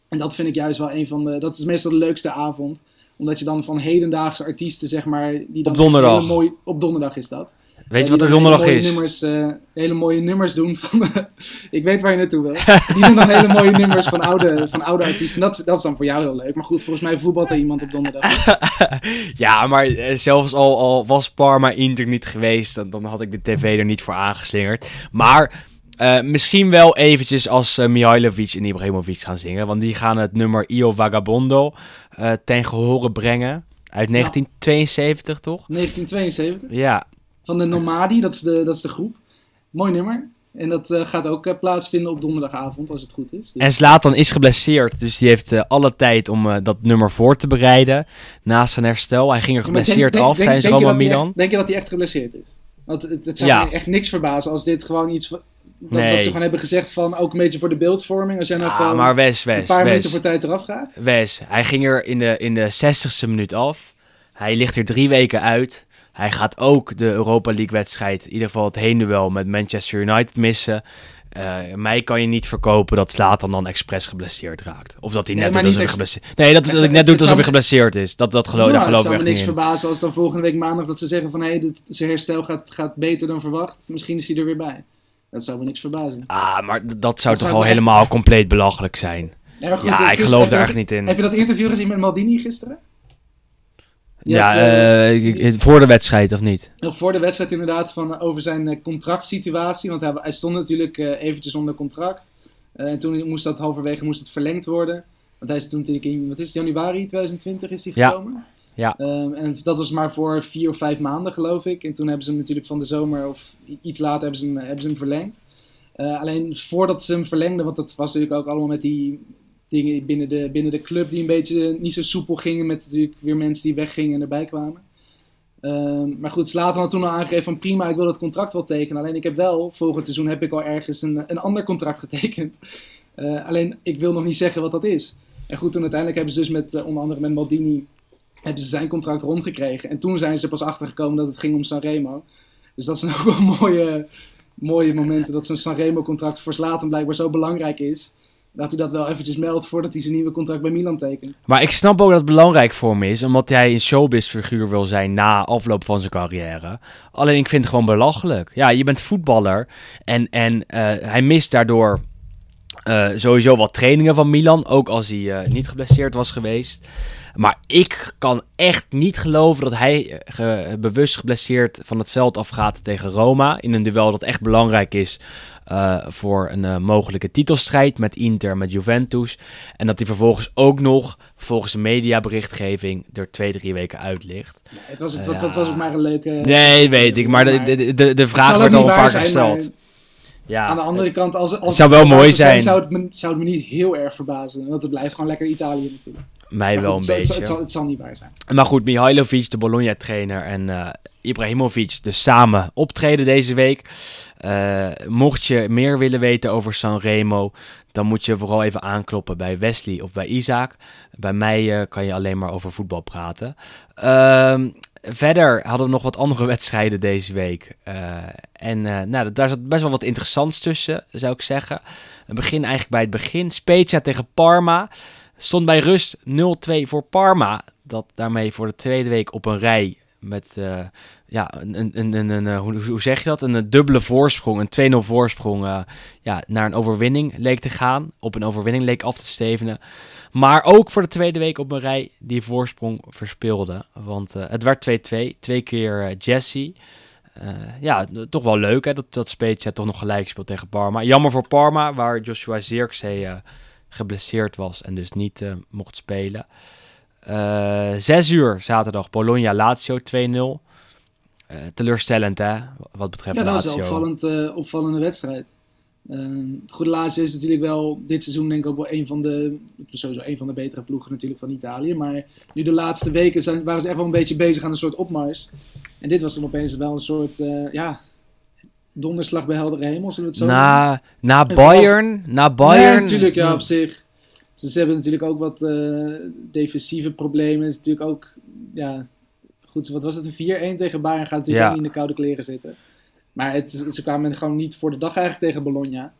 En dat vind ik juist wel een van de. Dat is meestal de leukste avond. Omdat je dan van hedendaagse artiesten, zeg maar. Die dan Op donderdag. mooie, op donderdag is dat. Weet je wat er donderdag is? Nummers, eh, hele mooie nummers doen van. ik weet waar je naartoe wil. Die doen dan hele mooie nummers van oude, van oude artiesten. Dat, dat is dan voor jou heel leuk. Maar goed, volgens mij voetbalt er iemand op donderdag. ja, maar eh, zelfs al, al was Parma Inter niet geweest, dan, dan had ik de tv er niet voor aangeslingerd. Maar eh, misschien wel eventjes als eh, Mihailovic en Ibrahimovic gaan zingen. Want die gaan het nummer Io Vagabondo ten gehore brengen. Uit 1972, toch? 1972. Ja, Van de Nomadi, dat is de, dat is de groep. Mooi nummer. En dat eh, gaat ook eh, plaatsvinden op donderdagavond, als het goed is. Dus- En Zlatan is geblesseerd, dus die heeft eh, alle tijd om dat nummer voor te bereiden. Naast zijn herstel. Hij ging er geblesseerd af denk- tijdens denk Roma Milan. echt- Denk je dat hij echt geblesseerd is? Want het, het zou Ja. me echt niks verbazen als dit gewoon iets... van- Dat, Nee. dat ze gewoon hebben gezegd van, ook een beetje voor de beeldvorming. Als jij nou Ah, maar Wes, een Wes, paar Wes. minuten voor tijd eraf gaat. Wes, hij ging er in de, in de 60ste minuut af. Hij ligt er drie weken uit. Hij gaat ook de Europa League wedstrijd, in ieder geval het heenduel met Manchester United missen. Eh, mij kan je niet verkopen dat Slatan dan expres geblesseerd raakt. Of dat hij Nee, net maar doet niet alsof hij geblesseerd Nee, dat, Het dat ik net het- doet het alsof hij geblesseerd is. Dat, dat geloof, Nou, daar het geloof ik zou me echt niks niet in. verbazen als dan volgende week maandag dat ze zeggen van... Hé, hey, zijn herstel gaat, gaat beter dan verwacht. Misschien is hij er weer bij. Dat zou me niks verbazen. Ah, maar dat zou Dat toch al echt- helemaal compleet belachelijk zijn. Ja, maar goed, Ja, ik geloof daar echt niet in. Heb je dat interview gezien met Maldini gisteren? Ja, hebt, eh, eh, voor de wedstrijd of niet? Voor de wedstrijd inderdaad van, eh, over zijn contractsituatie. Want hij, hij stond natuurlijk eventjes onder contract. En toen moest dat halverwege moest het verlengd worden. Want hij is toen natuurlijk in, wat is het, januari 2020 is hij gekomen. Ja. Ehm, en dat was maar voor vier of vijf maanden geloof ik. En toen hebben ze hem natuurlijk van de zomer of iets later hebben ze hem, hebben ze hem verlengd. Alleen voordat ze hem verlengden, want dat was natuurlijk ook allemaal met die dingen binnen de, binnen de club die een beetje niet zo soepel gingen. Met natuurlijk weer mensen die weggingen en erbij kwamen. Ehm, maar goed, Slatan had toen al aangegeven van prima, ik wil het contract wel tekenen. Alleen ik heb wel, volgend seizoen heb ik al ergens een, een ander contract getekend. Eh, alleen ik wil nog niet zeggen wat dat is. En goed, toen uiteindelijk hebben ze dus met, eh, onder andere met Maldini, hebben ze zijn contract rondgekregen. En toen zijn ze pas achtergekomen dat het ging om Sanremo. Dus dat zijn ook wel mooie, mooie momenten dat zo'n Sanremo contract voor Slatan blijkbaar zo belangrijk is. Dat hij dat wel eventjes meldt voordat hij zijn nieuwe contract bij Milan tekent. Maar ik snap ook dat het belangrijk voor hem is, omdat hij een showbiz-figuur wil zijn na afloop van zijn carrière. Alleen ik vind het gewoon belachelijk. Ja, je bent voetballer en, en eh, hij mist daardoor eh, sowieso wat trainingen van Milan, ook als hij eh, niet geblesseerd was geweest. Maar ik kan echt niet geloven dat hij eh, ge- bewust geblesseerd van het veld afgaat tegen Roma. In een duel dat echt belangrijk is voor een mogelijke titelstrijd met Inter, met Juventus. En dat hij vervolgens ook nog, volgens de mediaberichtgeving, er twee, drie weken uit ligt. Het was, het, Ja. was ook maar een leuke... Nee, weet ik. Maar de, de, de, vraag werd al een paar keer maar gesteld. Ja, Aan de andere kant, als, als zou wel mooi het zijn. Zou het, me, zou het me niet heel erg verbazen. Want het blijft gewoon lekker Italië natuurlijk. mij wel een het, zal- beetje. Het zal, het, zal, niet waar zijn. Maar goed, Mihailovic, de Bologna-trainer, en eh, Ibrahimovic dus samen optreden deze week. Eh, mocht je meer willen weten over Sanremo, dan moet je vooral even aankloppen bij Wesley of bij Isaac. Bij mij eh, kan je alleen maar over voetbal praten. Verder hadden we nog wat andere wedstrijden deze week. Uh, en uh, nou, daar zat best wel wat interessants tussen, zou ik zeggen. We beginnen eigenlijk bij het begin. Spezia tegen Parma. Stond bij rust 0-2 voor Parma. Dat daarmee voor de tweede week op een rij met uh, ja, een, een, een, een, hoe, hoe zeg je dat? Een, dubbele voorsprong, een 2-0 voorsprong ja, naar een overwinning leek te gaan. Op een overwinning leek af te stevenen. Maar ook voor de tweede week op een rij die voorsprong verspeelde. Want het werd 2-2, twee keer Jesse. ja, toch wel leuk hè, dat, dat Spezia toch nog gelijk speelt tegen Parma. Jammer voor Parma, waar Joshua Zirkzee geblesseerd was en dus niet mocht spelen. Uh, zes uur zaterdag, Bologna-Lazio 2-0. Uh, teleurstellend, hè, wat betreft Ja, dat Lazio. is een opvallend, uh, opvallende wedstrijd. Uh, goed, Lazio is natuurlijk wel dit seizoen denk ik ook wel een van de, sowieso een van de betere ploegen natuurlijk van Italië. Maar nu de laatste weken zijn, waren ze echt wel een beetje bezig aan een soort opmars. En dit was dan opeens wel een soort, ja, donderslag bij heldere hemel, zullen we het zo Na, na Bayern, na Bayern. Nee, natuurlijk, ja, op zich. Ze hebben natuurlijk ook wat uh, defensieve problemen. Het is natuurlijk ook, ja, goed, wat was het, een 4-1 tegen Bayern gaat natuurlijk Ja. niet in de koude kleren zitten. Maar het, ze kwamen gewoon niet voor de dag eigenlijk tegen Bologna.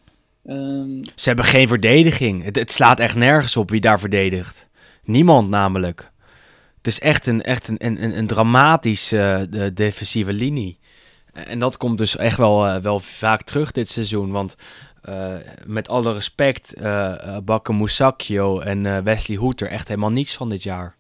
Ehm, Ze hebben geen verdediging. Het, het slaat echt nergens op wie daar verdedigt. Niemand namelijk. Het is echt een, echt een, een, een, dramatische de defensieve linie. En dat komt dus echt wel, eh, wel vaak terug dit seizoen. Want eh, met alle respect, eh uh, Bakke Moussakio en eh, Wesley Hoeter echt helemaal niets van dit jaar.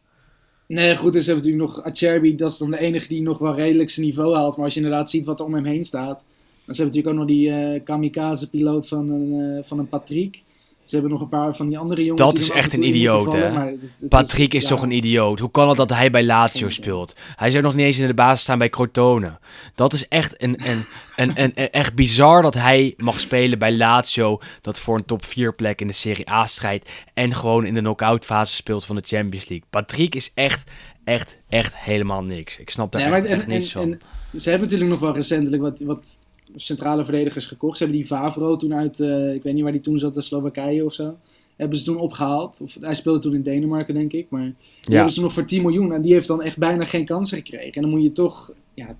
nee, goed, dus hebben natuurlijk nog Acerbi, dat is dan de enige die nog wel redelijk zijn niveau haalt. Maar als je inderdaad ziet wat er om hem heen staat. Dan ze hebben natuurlijk ook nog die eh, kamikaze-piloot van, eh, van een Patrick. Ze hebben nog een paar van die andere jongens. Dat is echt een idioot, hè? maar het- het Patrick is ja, toch een idioot? Hoe kan het dat hij bij Lazio speelt? Hij zou nog niet eens in de basis staan bij Crotone. Dat is echt, een, een, een, een, echt bizar dat hij mag spelen bij Lazio. Dat voor een top 4 plek in de Serie A strijdt. En gewoon in de knock-out fase speelt van de Champions League. Patrick is echt, echt, echt helemaal niks. Ik snap daar Nee, echt, echt niets van. en ze hebben natuurlijk nog wel recentelijk wat, wat centrale verdedigers gekocht. Ze hebben die Vavro toen uit, eh, ik weet niet waar die toen zat, de Slowakije of zo. Hebben ze toen opgehaald. Of, hij speelde toen in Denemarken, denk ik. Maar die Ja. hebben ze nog voor 10 miljoen. En die heeft dan echt bijna geen kansen gekregen. En dan moet je toch, ja,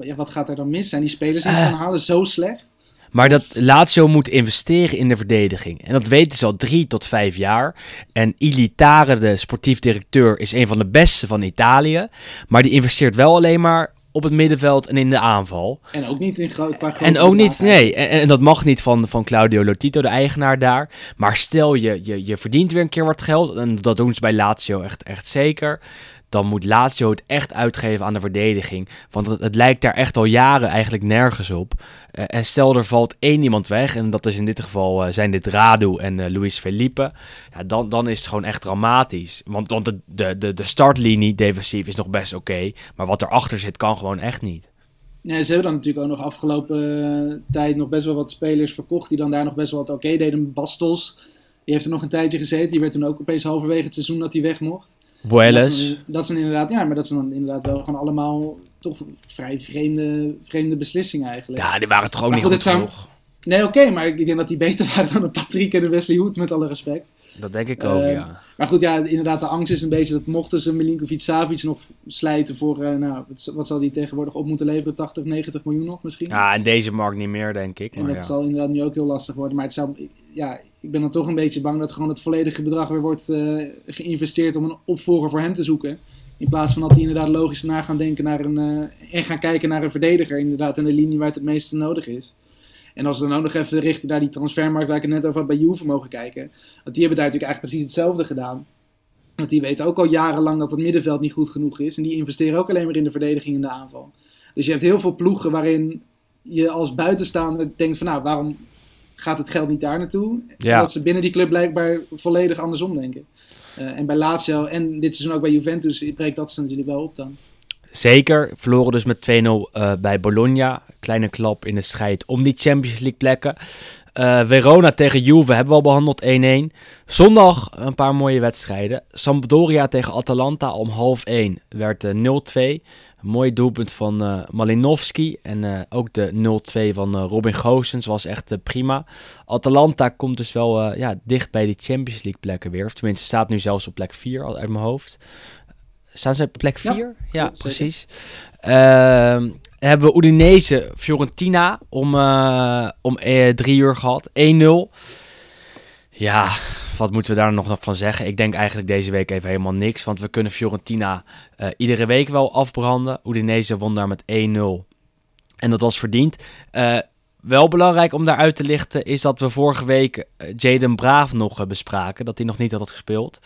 ja wat gaat er dan mis? Zijn die spelers die ze Eh. gaan halen zo slecht? Maar dat Lazio moet investeren in de verdediging. En dat weten ze al drie tot vijf jaar. En Ilitare, de sportief directeur, is een van de beste van Italië. Maar die investeert wel alleen maar op het middenveld en in de aanval. En ook niet in qua grote En ook niet, nee, en, en dat mag niet van, van Claudio Lotito, de eigenaar daar. Maar stel je, je, je verdient weer een keer wat geld, en dat doen ze bij Lazio echt, echt zeker. Dan moet Lazio het echt uitgeven aan de verdediging. Want het, het lijkt daar echt al jaren eigenlijk nergens op. Eh, en stel er valt één iemand weg, en dat is in dit geval eh, zijn dit Radu en eh, Luis Felipe. Ja, dan, dan is het gewoon echt dramatisch. Want, want de, de, de, de startlinie defensief is nog best oké. maar wat erachter zit kan gewoon echt niet. Nee, ze hebben dan natuurlijk ook nog afgelopen tijd nog best wel wat spelers verkocht die dan daar nog best wel wat oké deden. Bastos, die heeft er nog een tijdje gezeten. Die werd toen ook opeens halverwege het seizoen dat hij weg mocht. Dat zijn, dat zijn inderdaad, ja, maar dat zijn dan inderdaad wel gewoon allemaal toch vrij vreemde, vreemde beslissingen eigenlijk. Ja, die waren toch ook Maar niet goed, genoeg? Nee, oké, maar ik denk dat die beter waren dan een Patrick en een Wesley Hoed, met alle respect. Dat denk ik ook, Eh, ja. Maar goed, ja, inderdaad, de angst is een beetje dat mochten ze Milinkovic-Savic nog slijten voor, eh, nou, wat, zal die tegenwoordig op moeten leveren? 80, 90 miljoen nog misschien? Ja, en deze markt niet meer, denk ik. En Maar dat ja. zal inderdaad nu ook heel lastig worden. Maar het zou, ja, ik ben dan toch een beetje bang dat gewoon het volledige bedrag weer wordt eh, geïnvesteerd om een opvolger voor hem te zoeken. In plaats van dat die inderdaad logisch na gaan denken naar een, eh, en gaan kijken naar een verdediger. Inderdaad, in de linie waar het het meeste nodig is. En als we dan ook nog even richten naar die transfermarkt waar ik het net over had bij Juve mogen kijken. Want die hebben daar natuurlijk eigenlijk precies hetzelfde gedaan. Want die weten ook al jarenlang dat het middenveld niet goed genoeg is. En die investeren ook alleen maar in de verdediging en de aanval. Dus je hebt heel veel ploegen waarin je als buitenstaander denkt van nou, waarom gaat het geld niet daar naartoe? Ja. Dat ze binnen die club blijkbaar volledig andersom denken. Eh, en bij Lazio en dit seizoen ook bij Juventus breekt dat ze natuurlijk wel op dan. Zeker, verloren dus met 2-0 eh, bij Bologna. Kleine klap in de strijd om die Champions League plekken. Eh, Verona tegen Juve hebben we al behandeld 1-1. Zondag een paar mooie wedstrijden. Sampdoria tegen Atalanta om half 1 werd eh, 0-2. Een mooi doelpunt van eh, Malinowski. En eh, ook de 0-2 van eh, Robin Goossens was echt eh, prima. Atalanta komt dus wel eh, ja, dicht bij die Champions League plekken weer. Of tenminste staat nu zelfs op plek 4 al uit mijn hoofd. Staan ze op plek Ja, 4? Ja, precies. Ehm, hebben we Udinese, Fiorentina om, eh, om eh, drie uur gehad. 1-0. Ja, wat moeten we daar nog van zeggen? Ik denk eigenlijk deze week even helemaal niks. Want we kunnen Fiorentina eh, iedere week wel afbranden. Udinese won daar met 1-0. En dat was verdiend. Wel belangrijk om daaruit te lichten is dat we vorige week Jaden Braaf nog bespraken. Dat hij nog niet had gespeeld.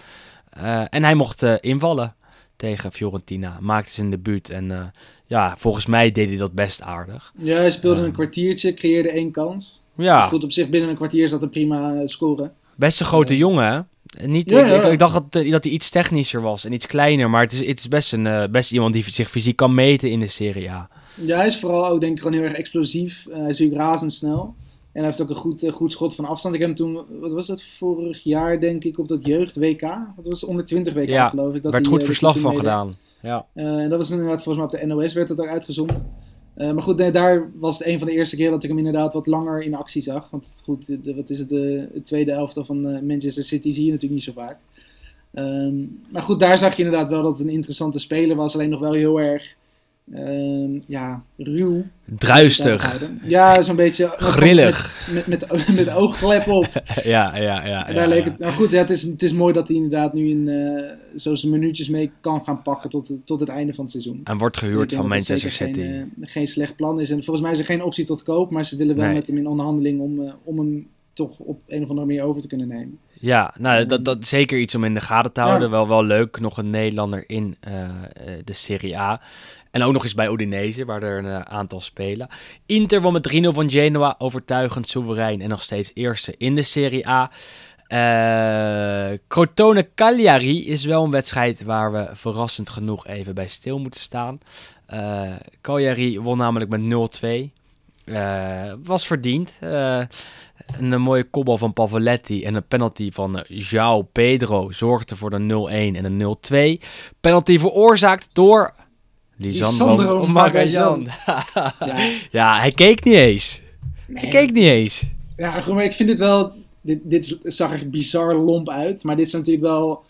En hij mocht invallen tegen Fiorentina. Maakte zijn debuut. En eh, ja, volgens mij deed hij dat best aardig. Ja, hij speelde Ja. een kwartiertje, creëerde één kans. Ja, Dus goed, op zich binnen een kwartier is dat een prima eh, score. best een grote jongen, hè? Niet, Ja, ik, ja. ik, ik dacht dat, eh, dat hij iets technischer was en iets kleiner. Maar het is, het is best, een, eh, best iemand die zich fysiek kan meten in de Serie A. Ja, hij is vooral ook denk ik gewoon heel erg explosief. Eh, hij is natuurlijk razendsnel. En hij heeft ook een goed, eh, goed schot van afstand. Ik heb hem toen, wat was het, vorig jaar denk ik op dat jeugd WK. Dat was onder 20 WK Ja, geloof ik. Dat werd hij, goed eh, dat verslag van gedaan. Ja. Eh, en dat was inderdaad volgens mij op de NOS werd dat ook uitgezonden. Maar goed, nee, daar was het een van de eerste keer dat ik hem inderdaad wat langer in actie zag. Want goed, de, wat is het, de, tweede elftal van Manchester City zie je natuurlijk niet zo vaak. Ehm, maar goed, daar zag je inderdaad wel dat het een interessante speler was. Alleen nog wel heel erg, ehm, ja, ruw. Druistig. Ja, zo'n beetje... Grillig. Met, met, met, met oogklep op. ja, ja, ja. En ja, daar leek ja. het, nou goed, ja, het, is, het is mooi dat hij inderdaad nu in, eh zo zijn minuutjes mee kan gaan pakken tot, het- tot het einde van het seizoen. En wordt gehuurd van Manchester City. Geen, eh, geen slecht plan is. En volgens mij is er geen optie tot koop, maar ze willen wel Nee. met hem in onderhandeling om, eh, om hem toch op een of andere manier over te kunnen nemen. Ja, nou, dat, dat is zeker iets om in de gaten te houden. Ja. Wel, wel leuk, nog een Nederlander in eh, eh, de Serie A. En ook nog eens bij Udinese, waar er een eh, aantal spelen. Inter won met 3-0 van Genoa, overtuigend, soeverein en nog steeds eerste in de Serie A. Eh Crotone Cagliari is wel een wedstrijd waar we verrassend genoeg even bij stil moeten staan. Eh Cagliari won namelijk met 0-2. Eh, was verdiend. Eh, een, eh, mooie kopbal van Pavoletti en een penalty van João Pedro zorgde voor de 0-1 en de 0-2. Penalty veroorzaakt door Lisandro Magajan. Ja, ja, hij keek niet eens. Hij keek niet eens. ja goed, maar ik vind het wel... Dit, dit zag er bizar lomp uit, maar dit zijn natuurlijk wel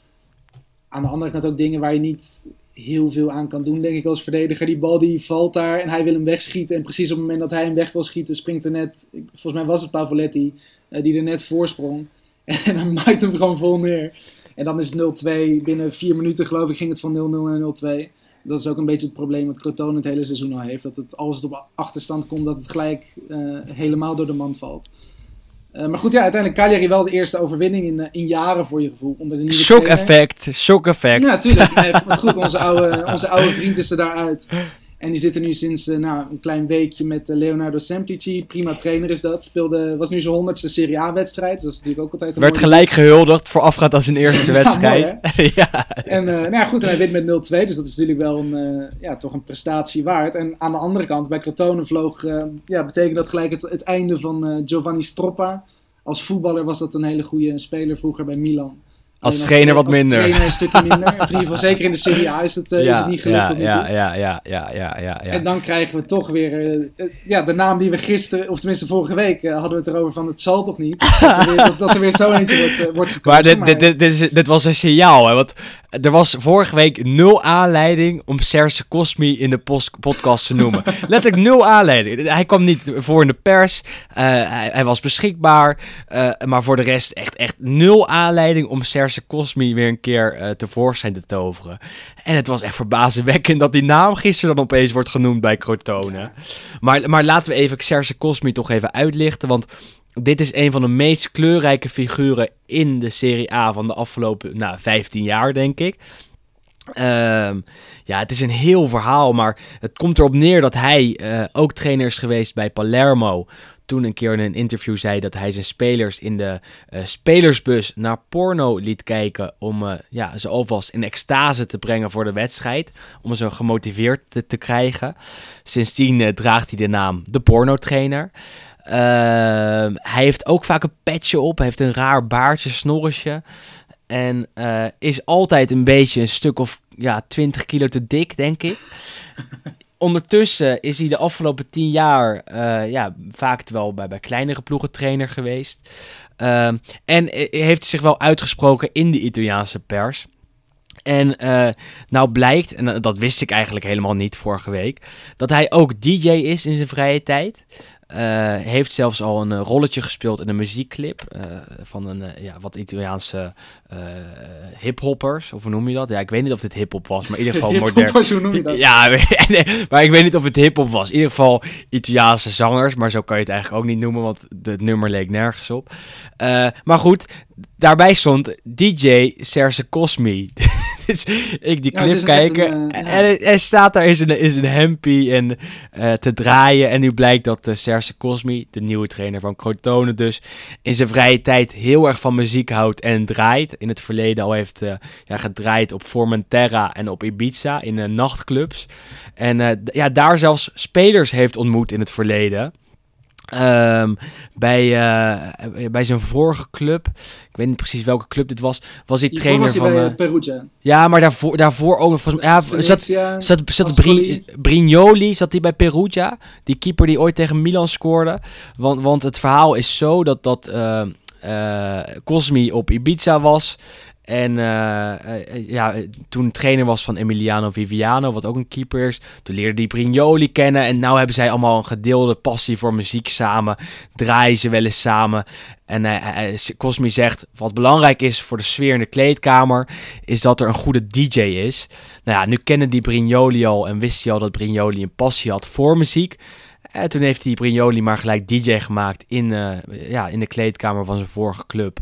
aan de andere kant ook dingen waar je niet heel veel aan kan doen, denk ik, als verdediger. Die bal die valt daar en hij wil hem wegschieten. En precies op het moment dat hij hem weg wil schieten, springt er net, volgens mij was het Pavoletti, eh, die er net voorsprong. En dan maakt hem gewoon vol neer. En dan is het 0-2. Binnen vier minuten, geloof ik, ging het van 0-0 naar 0-2. Dat is ook een beetje het probleem wat Crotone het hele seizoen al heeft. Dat het, als het op achterstand komt, dat het gelijk eh, helemaal door de mand valt. Eh, maar goed, ja, uiteindelijk Cagliari wel de eerste overwinning in, eh, in jaren voor je gevoel. Onder de nieuwe Shock trainer. effect, shock effect. Ja, tuurlijk. Nee, maar goed, onze oude, onze oude vriend is er daaruit. En die zit er nu sinds eh, nou, een klein weekje met eh, Leonardo Semplici. Prima trainer is dat. Speelde, was nu zijn honderdste Serie A-wedstrijd. Dus dat is natuurlijk ook altijd een Werd mooie- gelijk gehuldigd voorafgaand aan zijn eerste Ja, wedstrijd. ja, En eh, nou ja, goed, en hij wint met 0-2. Dus dat is natuurlijk wel een, ja, toch een prestatie waard. En aan de andere kant, bij Crotone vloog... ja, betekent dat gelijk het, het einde van Giovanni Stroppa. Als voetballer was dat een hele goede speler vroeger bij Milan. Als trainer wat als minder. trainer een stukje minder. Of in ieder geval zeker in de Serie A is het, eh, is het niet gelukt ja, ja, ja, ja, ja, ja, ja, ja. En dan krijgen we toch weer eh, eh, ja, de naam die we gisteren, of tenminste vorige week, hadden we het erover van het zal toch niet. Dat er weer, dat, dat er weer zo eentje wordt, wordt gekozen. Maar dit, dit, dit, dit, is, dit was een signaal, hè? Want er was vorige week nul aanleiding om Serge Cosmi in de podcast te noemen. Letterlijk nul aanleiding. Hij kwam niet voor in de pers, hij, hij was beschikbaar, maar voor de rest echt, echt nul aanleiding om Serge Cosmi weer een keer eh, tevoorschijn te toveren. En het was echt verbazingwekkend dat die naam gisteren dan opeens wordt genoemd bij Crotone. Maar, maar laten we even Serge Cosmi toch even uitlichten, want dit is een van de meest kleurrijke figuren in de Serie A van de afgelopen nou, 15 jaar, denk ik. Ehm, ja, het is een heel verhaal, maar het komt erop neer dat hij eh, ook trainer is geweest bij Palermo. Toen een keer in een interview zei dat hij zijn spelers in de eh, spelersbus naar porno liet kijken. Om eh, ja, ze alvast in extase te brengen voor de wedstrijd. Om ze gemotiveerd te, krijgen. Sindsdien eh, draagt hij de naam de pornotrainer. Ehm, hij heeft ook vaak een petje op. Heeft een raar baardje, snorresje. En is altijd een beetje een stuk of ja, 20 kilo te dik, denk ik. Ondertussen is hij de afgelopen 10 jaar eh, ja, vaak wel bij, bij kleinere ploegen trainer geweest. Ehm, en eh, heeft zich wel uitgesproken in de Italiaanse pers. En eh, nou blijkt, en dat wist ik eigenlijk helemaal niet vorige week, dat hij ook DJ is in zijn vrije tijd. Uh, heeft zelfs al een uh, rolletje gespeeld in een muziekclip uh, van een ja, wat Italiaanse hiphoppers, of hoe noem je dat? Ja, ik weet niet of dit hiphop was, maar in ieder geval modern. hoe noem je dat? Ja, maar ik weet niet of het hiphop was. In ieder geval Italiaanse zangers, maar zo kan je het eigenlijk ook niet noemen, want het nummer leek nergens op. maar goed, daarbij stond DJ Serse Cosmi. dus ik die clip ja, kijken een, uh, en hij staat daar in zijn, in zijn hempie en, uh, te draaien. En nu blijkt dat uh, Serse Cosmi, de nieuwe trainer van Crotone dus, in zijn vrije tijd heel erg van muziek houdt en draait. In het verleden al heeft ja, gedraaid op Formentera en op Ibiza in nachtclubs. En ja, daar zelfs spelers heeft ontmoet in het verleden. Um, bij, uh, bij zijn vorige club, ik weet niet precies welke club dit was, was hij trainer was hij van. Uh, Perugia. Ja, maar daarvoor, daarvoor ook. Volgens, ja, zat, zat, zat Bri, Brignoli zat hij bij Perugia, die keeper die ooit tegen Milan scoorde. Want, want het verhaal is zo dat, dat uh, Cosmi op Ibiza was. En uh, ja, toen trainer was van Emiliano Viviano, wat ook een keeper is. Toen leerde die Brignoli kennen. En nu hebben zij allemaal een gedeelde passie voor muziek samen. Draaien ze wel eens samen. En Cosmi zegt, wat belangrijk is voor de sfeer in de kleedkamer, is dat er een goede DJ is. Nou ja, nu kennen die Brignoli al en wist hij al dat Brignoli een passie had voor muziek. En toen heeft die Brignoli maar gelijk DJ gemaakt in, ja, in de kleedkamer van zijn vorige club.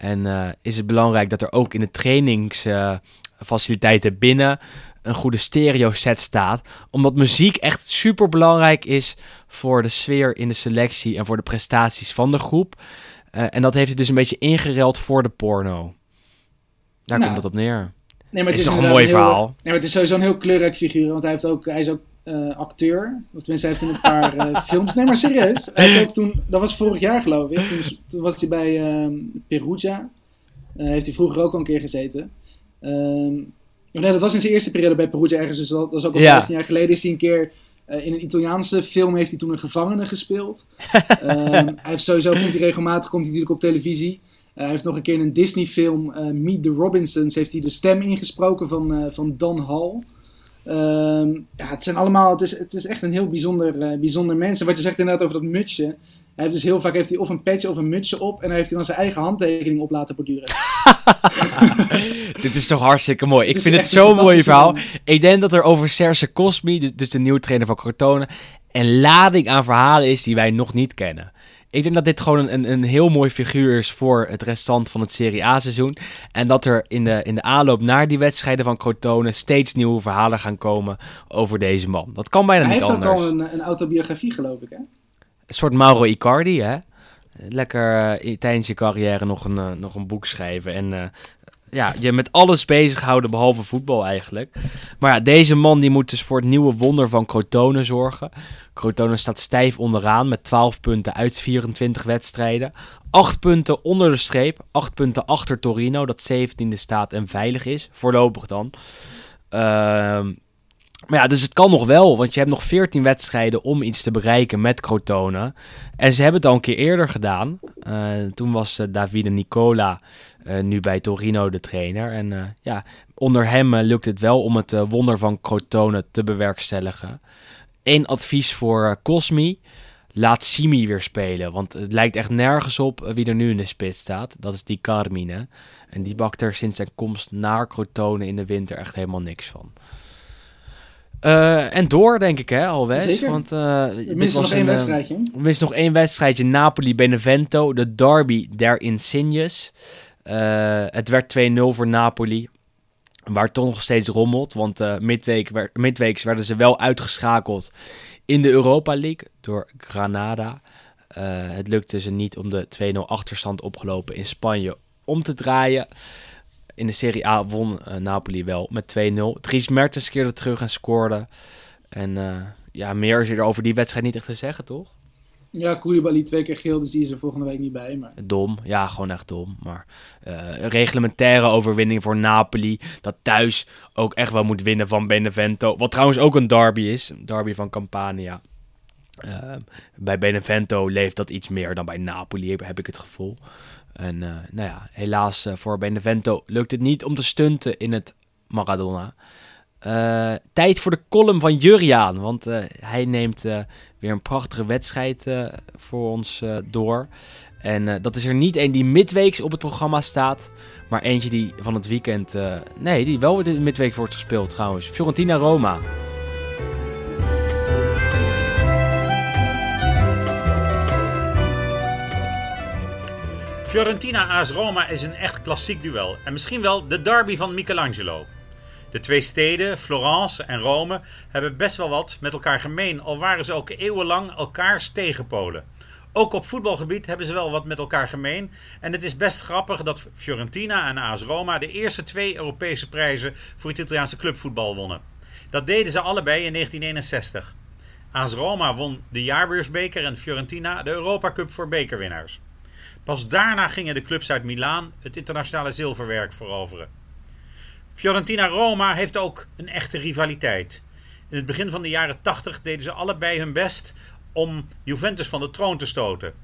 En uh, is het belangrijk dat er ook in de trainingsfaciliteiten binnen een goede stereo set staat. Omdat muziek echt super belangrijk is voor de sfeer in de selectie en voor de prestaties van de groep. Uh, en dat heeft hij dus een beetje ingereld voor de porno. Daar nou, komt het op neer. Nee, maar het is, is toch een mooi heel, verhaal. Nee, maar het is sowieso een heel kleurrijk figuur. Want hij, heeft ook, hij is ook uh, acteur. Of tenminste, hij heeft in een paar uh, films. Nee, maar serieus. Hij heeft ook toen, dat was vorig jaar geloof ik. Toen, toen was hij bij uh, Perugia. Uh, heeft hij vroeger ook al een keer gezeten. Um, nee, dat was in zijn eerste periode bij Perugia ergens. Dus dat, is ook al Ja. 15 jaar geleden. Is hij een keer in een Italiaanse film heeft hij toen een gevangene gespeeld. um, hij heeft sowieso komt hij regelmatig komt hij natuurlijk op televisie. Hij heeft nog een keer in een Disney film Meet the Robinsons heeft hij de stem ingesproken van, van Don Hall. Um, ja, het zijn allemaal, het is, het is echt een heel bijzonder, bijzonder mens. En wat je zegt inderdaad over dat mutsje. Hij heeft dus heel vaak heeft hij of een petje of een mutsje op. En daar heeft hij dan zijn eigen handtekening op laten borduren. Dit is toch hartstikke mooi. Ik vind het zo'n mooi verhaal. Ik denk dat er over Serse Cosmi, dus- dus de nieuwe trainer van Crotone, een lading aan verhalen is die wij nog niet kennen. Ik denk dat dit gewoon een, een, heel mooi figuur is voor het restant van het Serie A-seizoen. En dat er in de, in de aanloop naar die wedstrijden van Crotone steeds nieuwe verhalen gaan komen over deze man. Dat kan bijna Hij niet heeft ook anders. al een, een autobiografie, geloof ik. Hè? Een soort Mauro Icardi, hè? Lekker eh, tijdens je carrière nog een, eh, nog een boek schrijven. En eh, ja, je met alles bezighouden behalve voetbal eigenlijk. Maar ja, deze man die moet dus voor het nieuwe wonder van Crotone zorgen. Crotone staat stijf onderaan met 12 punten uit 24 wedstrijden. 8 punten onder de streep. 8 punten achter Torino, dat 17e staat en veilig is. Voorlopig dan. Ehm maar ja, dus het kan nog wel, want je hebt nog 14 wedstrijden om iets te bereiken met Crotone. En ze hebben het al een keer eerder gedaan. Uh, toen was uh, Davide Nicola uh, nu bij Torino de trainer. En ja, onder hem lukt het wel om het wonder van Crotone te bewerkstelligen. Eén advies voor Cosmi. Laat Simi weer spelen, want het lijkt echt nergens op wie er nu in de spits staat. Dat is die Carmine. En die bakt er sinds zijn komst naar Crotone in de winter echt helemaal niks van. Uh, en door, denk ik, hè, Alves. Zeker. Want, uh, Er mist nog één wedstrijdje. Er mist nog één wedstrijdje. Napoli-Benevento, de derby der Insignes. Uh, het werd 2-0 voor Napoli. Waar toch nog steeds rommelt. Want midweek werd, midweeks werden ze wel uitgeschakeld in de Europa League door Granada. Het lukte ze niet om de 2-0 achterstand opgelopen in Spanje om te draaien. In de Serie A won uh, Napoli wel met 2-0. Dries Mertens keerde terug en scoorde. En uh, ja, meer is er over die wedstrijd niet echt te zeggen, toch? Ja, Koulibaly twee keer geel, dus die is er volgende week niet bij. Maar... Dom, ja, gewoon echt dom. Maar uh, een reglementaire overwinning voor Napoli. Dat thuis ook echt wel moet winnen van Benevento. Wat trouwens ook een derby is. Een derby van Campania. Uh, bij Benevento leeft dat iets meer dan bij Napoli, heb ik het gevoel. En uh, nou ja, helaas uh, voor Benevento lukt het niet om te stunten in het Maradona. Eh, tijd voor de column van Juriaan, want eh, hij neemt eh, weer een prachtige wedstrijd eh, voor ons eh, door. En eh, dat is er niet één die midweeks op het programma staat, maar eentje die van het weekend, eh, nee, die wel midweek wordt gespeeld trouwens. Fiorentina-Roma. Fiorentina AS Roma is een echt klassiek duel en misschien wel de derby van Michelangelo. De twee steden, Florence en Rome, hebben best wel wat met elkaar gemeen, al waren ze ook eeuwenlang elkaars tegenpolen. Ook op voetbalgebied hebben ze wel wat met elkaar gemeen. En het is best grappig dat Fiorentina en AS Roma de eerste twee Europese prijzen voor het Italiaanse clubvoetbal wonnen. Dat deden ze allebei in 1961. AS Roma won de jaarbeursbeker en Fiorentina de Europa Cup voor bekerwinnaars. Pas daarna gingen de clubs uit Milaan het internationale zilverwerk veroveren. Fiorentina-Roma heeft ook een echte rivaliteit. In het begin van de jaren 80 deden ze allebei hun best om Juventus van de troon te stoten.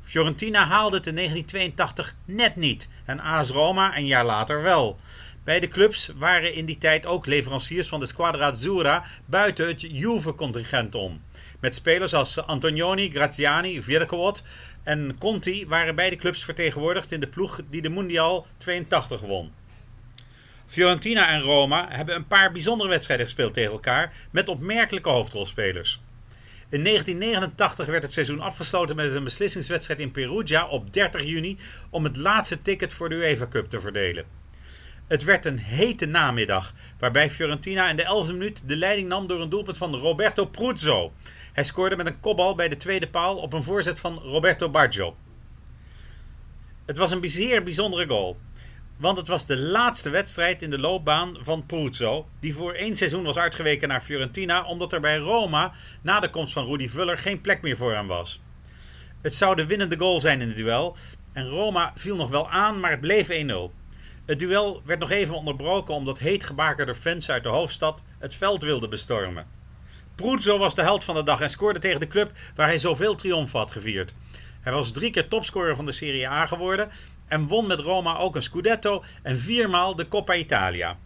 Fiorentina haalde het in 1982 net niet en AS Roma een jaar later wel. Beide clubs waren in die tijd ook leveranciers van de Squadra Azzurra buiten het Juve-contingent om. Met spelers als Antonioni, Graziani, Virkowot en Conti waren beide clubs vertegenwoordigd in de ploeg die de Mondial 82 won. Fiorentina en Roma hebben een paar bijzondere wedstrijden gespeeld tegen elkaar met opmerkelijke hoofdrolspelers. In 1989 werd het seizoen afgesloten met een beslissingswedstrijd in Perugia op 30 juni om het laatste ticket voor de UEFA Cup te verdelen. Het werd een hete namiddag, waarbij Fiorentina in de 11e minuut de leiding nam door een doelpunt van Roberto Pruzzo. Hij scoorde met een kopbal bij de tweede paal op een voorzet van Roberto Baggio. Het was een zeer bijzondere goal. Want het was de laatste wedstrijd in de loopbaan van Pruzzo, die voor één seizoen was uitgeweken naar Fiorentina, omdat er bij Roma na de komst van Rudy Vuller geen plek meer voor hem was. Het zou de winnende goal zijn in het duel, en Roma viel nog wel aan, maar het bleef 1-0. Het duel werd nog even onderbroken omdat heetgebakerde fans uit de hoofdstad het veld wilden bestormen. Pruzzo was de held van de dag en scoorde tegen de club waar hij zoveel triomf had gevierd. Hij was drie keer topscorer van de Serie A geworden en won met Roma ook een Scudetto en viermaal de Coppa Italia.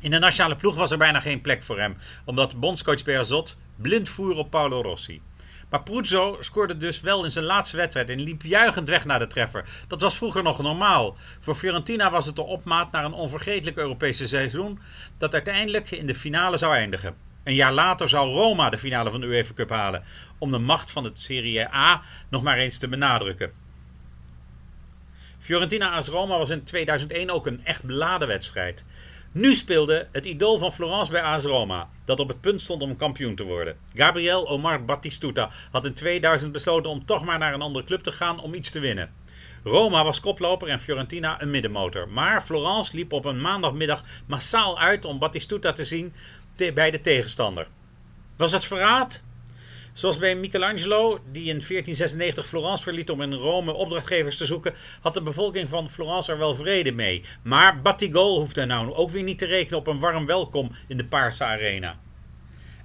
In de nationale ploeg was er bijna geen plek voor hem, omdat bondscoach Bearzot blind voer op Paolo Rossi. Maar Pruzzo scoorde dus wel in zijn laatste wedstrijd en liep juichend weg naar de treffer. Dat was vroeger nog normaal. Voor Fiorentina was het de opmaat naar een onvergetelijk Europese seizoen dat uiteindelijk in de finale zou eindigen. Een jaar later zou Roma de finale van de UEFA Cup halen, om de macht van de Serie A nog maar eens te benadrukken. Fiorentina AS Roma was in 2001 ook een echt beladen wedstrijd. Nu speelde het idool van Florence bij AS Roma, dat op het punt stond om kampioen te worden. Gabriel Omar Battistuta had in 2000 besloten om toch maar naar een andere club te gaan om iets te winnen. Roma was koploper en Fiorentina een middenmotor. Maar Florence liep op een maandagmiddag massaal uit om Battistuta te zien bij de tegenstander. Was het verraad? Zoals bij Michelangelo, die in 1496 Florence verliet om in Rome opdrachtgevers te zoeken, had de bevolking van Florence er wel vrede mee. Maar Battigol hoefde nou ook weer niet te rekenen op een warm welkom in de Paarse Arena.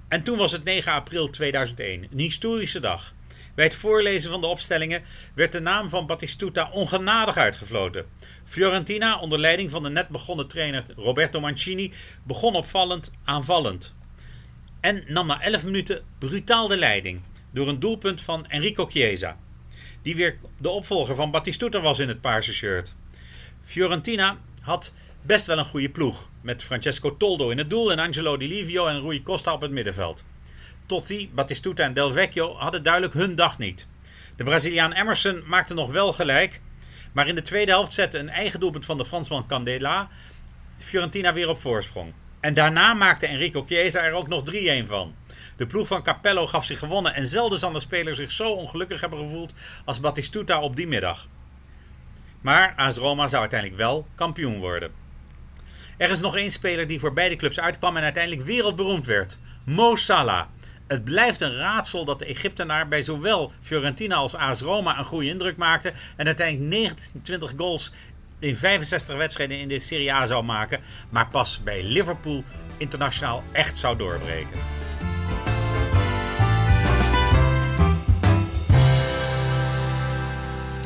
En toen was het 9 april 2001, een historische dag. Bij het voorlezen van de opstellingen werd de naam van Battistuta ongenadig uitgefloten. Fiorentina, onder leiding van de net begonnen trainer Roberto Mancini, begon opvallend aanvallend. En nam na 11 minuten brutaal de leiding door een doelpunt van Enrico Chiesa. Die weer de opvolger van Battistuta was in het paarse shirt. Fiorentina had best wel een goede ploeg. Met Francesco Toldo in het doel en Angelo Di Livio en Rui Costa op het middenveld. Totti, Battistuta en Del Vecchio hadden duidelijk hun dag niet. De Braziliaan Emerson maakte nog wel gelijk. Maar in de tweede helft zette een eigen doelpunt van de Fransman Candela Fiorentina weer op voorsprong. En daarna maakte Enrico Chiesa er ook nog 3-1 van. De ploeg van Capello gaf zich gewonnen en zelden zal een speler zich zo ongelukkig hebben gevoeld als Battistuta op die middag. Maar AS Roma zou uiteindelijk wel kampioen worden. Er is nog één speler die voor beide clubs uitkwam en uiteindelijk wereldberoemd werd. Mo Salah. Het blijft een raadsel dat de Egyptenaar bij zowel Fiorentina als AS Roma een goede indruk maakte en uiteindelijk 29 goals in 65 wedstrijden in de Serie A zou maken, maar pas bij Liverpool internationaal echt zou doorbreken.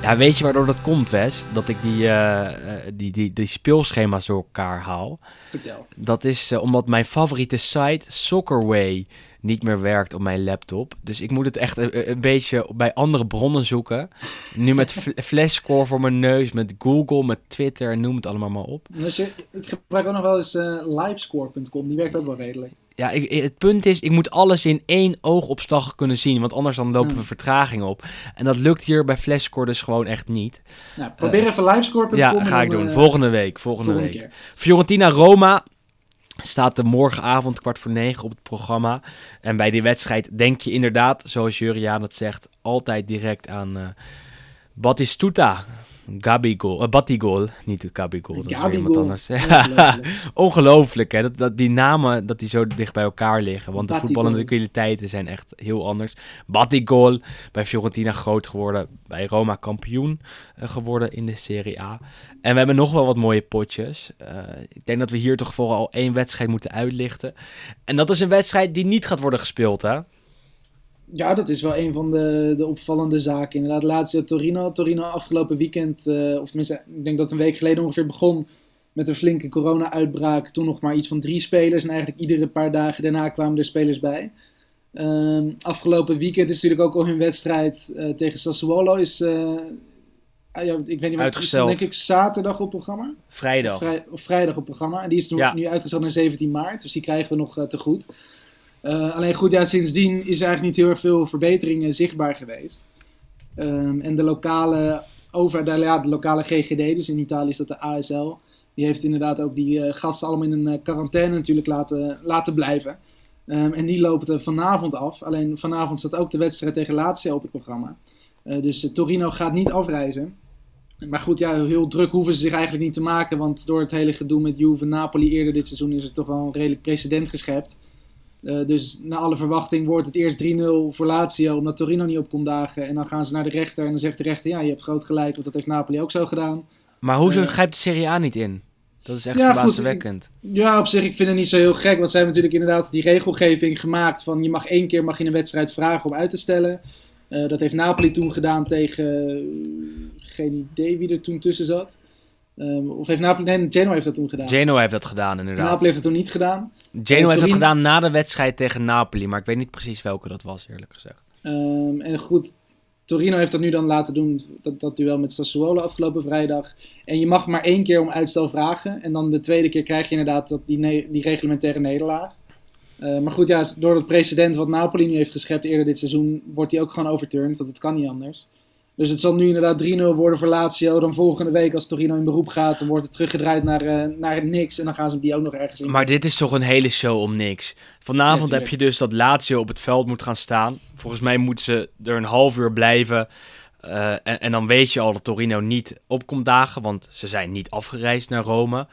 Ja, weet je waardoor dat komt, Wes? Dat ik die, eh, eh, die, die, die speelschema's door elkaar haal. Vertel. Dat is eh, omdat mijn favoriete site, Soccerway, niet meer werkt op mijn laptop. Dus ik moet het echt een, een beetje bij andere bronnen zoeken. Nu met fl- Flashscore voor mijn neus, met Google, met Twitter, noem het allemaal maar op. Als je, ik gebruik ook nog wel eens eh, livescore.com, die werkt ook wel redelijk. Ja, ik, het punt is, ik moet alles in één oogopslag kunnen zien. Want anders dan lopen Hmm. we vertraging op. En dat lukt hier bij Flashscore dus gewoon echt niet. Nou, probeer even livescore.com. Ja, ga ik doen. eh, Volgende week. Volgende, volgende week. keer. Fiorentina Roma staat er morgenavond kwart voor negen op het programma. En bij die wedstrijd denk je inderdaad, zoals Juriaan het zegt, altijd direct aan eh Batistuta. Gabigol, uh, Batigol, niet Gabigol, dat is weer iemand Gabigol. anders. Ongelooflijk. Ongelooflijk hè, dat, dat die namen dat die zo dicht bij elkaar liggen. Want de voetballende kwaliteiten zijn echt heel anders. Batigol, bij Fiorentina groot geworden, bij Roma kampioen eh, geworden in de Serie A. En we hebben nog wel wat mooie potjes. Eh, ik denk dat we hier toch vooral één wedstrijd moeten uitlichten. En dat is een wedstrijd die niet gaat worden gespeeld hè. Ja, dat is wel een van de, de opvallende zaken. Inderdaad, laatste Torino. Torino afgelopen weekend, eh, of tenminste, ik denk dat een week geleden ongeveer begon met een flinke corona-uitbraak. Toen nog maar iets van drie spelers. En eigenlijk iedere paar dagen daarna kwamen er spelers bij. Ehm, afgelopen weekend is natuurlijk ook al hun wedstrijd eh, tegen Sassuolo. Is, eh, ah, ja, ik weet niet wat, Uitgesteld. Is denk ik zaterdag op programma. Vrijdag. Of, vrij- of vrijdag op programma. En die is nu, Ja. nu uitgesteld naar 17 maart. Dus die krijgen we nog te goed. Eh, alleen goed, ja, sindsdien is er eigenlijk niet heel veel verbeteringen zichtbaar geweest. Ehm, en de lokale, over, ja, de lokale GGD, dus in Italië is dat de ASL, die heeft inderdaad ook die eh, gasten allemaal in een eh, quarantaine natuurlijk laten, laten blijven. Ehm, en die lopen er vanavond af. Alleen vanavond staat ook de wedstrijd tegen Lazio op het programma. Dus Torino gaat niet afreizen. Maar goed, ja, heel druk hoeven ze zich eigenlijk niet te maken. Want door het hele gedoe met Juve Napoli eerder dit seizoen is er toch wel een redelijk precedent geschept. Eh, dus na alle verwachting wordt het eerst 3-0 voor Lazio, omdat Torino niet op kon dagen. En dan gaan ze naar de rechter en dan zegt de rechter, ja, je hebt groot gelijk, want dat heeft Napoli ook zo gedaan. Maar hoezo Eh, grijpt de Serie A niet in? Dat is echt Ja, verbazingwekkend. Ja, op zich, ik vind het niet zo heel gek, want zij hebben natuurlijk inderdaad die regelgeving gemaakt van je mag één keer mag je een wedstrijd vragen om uit te stellen. Eh, dat heeft Napoli toen gedaan tegen, geen idee wie er toen tussen zat. Ehm, of heeft Napoli, nee, Genoa heeft dat toen gedaan. Genoa heeft dat gedaan inderdaad. Napoli heeft dat toen niet gedaan. Genoa heeft dat gedaan na de wedstrijd tegen Napoli, maar ik weet niet precies welke dat was, eerlijk gezegd. Ehm, en goed, Torino heeft dat nu dan laten doen, dat, dat duel met Sassuolo afgelopen vrijdag. En je mag maar één keer om uitstel vragen. En dan de tweede keer krijg je inderdaad dat, die, ne- die reglementaire nederlaag. Eh, maar goed, ja, door het precedent wat Napoli nu heeft geschept eerder dit seizoen, wordt die ook gewoon overturned, want het kan niet anders. Dus het zal nu inderdaad 3-0 worden voor Lazio. Dan volgende week als Torino in beroep gaat, dan wordt het teruggedraaid naar, eh, naar niks. En dan gaan ze die ook nog ergens in. Maar dit is toch een hele show om niks. Vanavond Ja, heb je dus dat Lazio op het veld moet gaan staan. Volgens mij moeten ze er een half uur blijven. Eh, en, en dan weet je al dat Torino niet opkomt dagen, want ze zijn niet afgereisd naar Rome.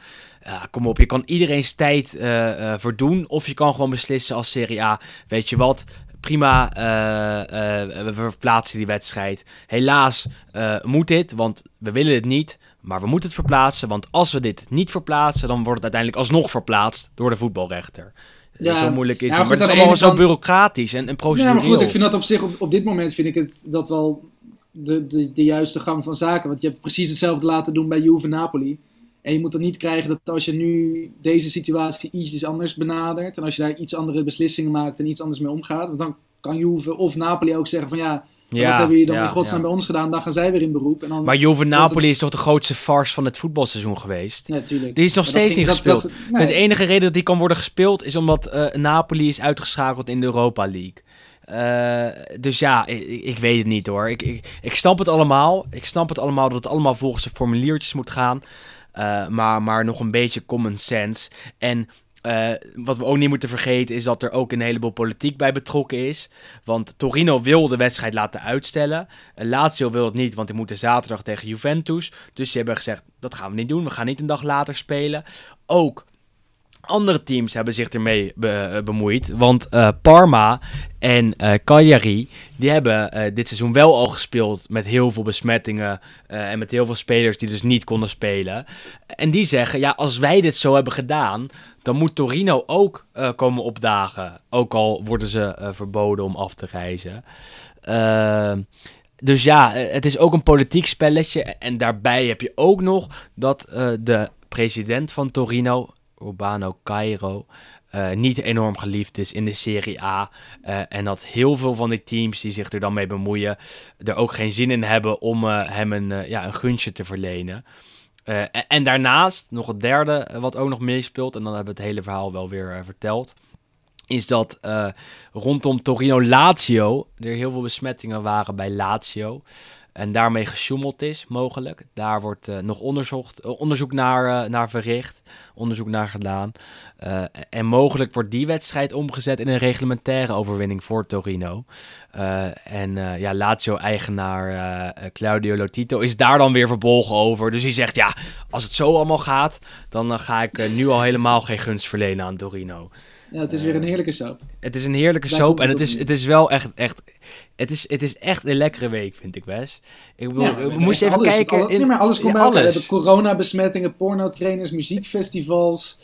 Kom op, je kan iedereen's tijd eh, verdoen. Of je kan gewoon beslissen als Serie A, weet je wat, prima, eh, eh, we verplaatsen die wedstrijd. Helaas eh, moet dit, want we willen het niet, maar we moeten het verplaatsen. Want als we dit niet verplaatsen, dan wordt het uiteindelijk alsnog verplaatst door de voetbalrechter. Ja, zo moeilijk is ja, goed, Maar het is allemaal zo bureaucratisch en, en Ja, procedureel. maar goed, ik vind dat op zich, op, op dit moment vind ik het dat wel de, de, de juiste gang van zaken. Want je hebt precies hetzelfde laten doen bij Juve Napoli. En je moet dan niet krijgen dat als je nu deze situatie iets anders benadert. En als je daar iets andere beslissingen maakt en iets anders mee omgaat. Want dan kan Juve of Napoli ook zeggen van ja, wat hebben jullie dan ja, in godsnaam ja. bij ons gedaan? Dan gaan zij weer in beroep. En dan, Maar Juve Napoli is toch de grootste farce van het voetbalseizoen geweest? Ja, tuurlijk. Die is nog Maar steeds ging- niet gespeeld. dat- nee. De enige reden dat die kan worden gespeeld is omdat eh, Napoli is uitgeschakeld in de Europa League. Eh, dus ja, ik, ik weet het niet hoor. Ik, ik, ik snap het allemaal. Ik snap het allemaal dat het allemaal volgens de formuliertjes moet gaan. Eh, maar, maar nog een beetje common sense. En eh, wat we ook niet moeten vergeten is dat er ook een heleboel politiek bij betrokken is. Want Torino wil de wedstrijd laten uitstellen. Eh, Lazio wil het niet, want die moeten zaterdag tegen Juventus. Dus ze hebben gezegd, dat gaan we niet doen. We gaan niet een dag later spelen. Ook andere teams hebben zich ermee eh, bemoeid. Want eh, Parma en eh Cagliari, die hebben dit seizoen wel al gespeeld met heel veel besmettingen. en met heel veel spelers die dus niet konden spelen. En die zeggen, ja, als wij dit zo hebben gedaan, dan moet Torino ook komen opdagen. Ook al worden ze verboden om af te reizen. Eh, dus ja, het is ook een politiek spelletje. En daarbij heb je ook nog dat de president van Torino, Urbano Cairo, eh, niet enorm geliefd is in de Serie A. Eh, en dat heel veel van die teams die zich er dan mee bemoeien, er ook geen zin in hebben om eh, hem een, ja, een gunstje te verlenen. En, en daarnaast, nog het derde wat ook nog meespeelt, en dan hebben we het hele verhaal wel weer verteld, is dat rondom Torino-Lazio er heel veel besmettingen waren bij Lazio. En daarmee gesjoemeld is, mogelijk. Daar wordt eh, nog onderzocht, eh, onderzoek naar, eh, naar verricht, onderzoek naar gedaan. En mogelijk wordt die wedstrijd omgezet in een reglementaire overwinning voor Torino. En ja, Lazio-eigenaar Claudio Lotito is daar dan weer verbolgen over. Dus hij zegt, ja, als het zo allemaal gaat, dan ga ik nu al helemaal geen gunst verlenen aan Torino. Ja, het is weer een heerlijke soap. Het is een heerlijke Daar soap en het is, het is wel echt, echt het, is, het is echt een lekkere week, vind ik, Wes. Ik bedoel, Ja, eh, moest je even alles, kijken... In- nee, maar alles komt ja. We alles. coronabesmettingen, pornotrainers, muziekfestivals.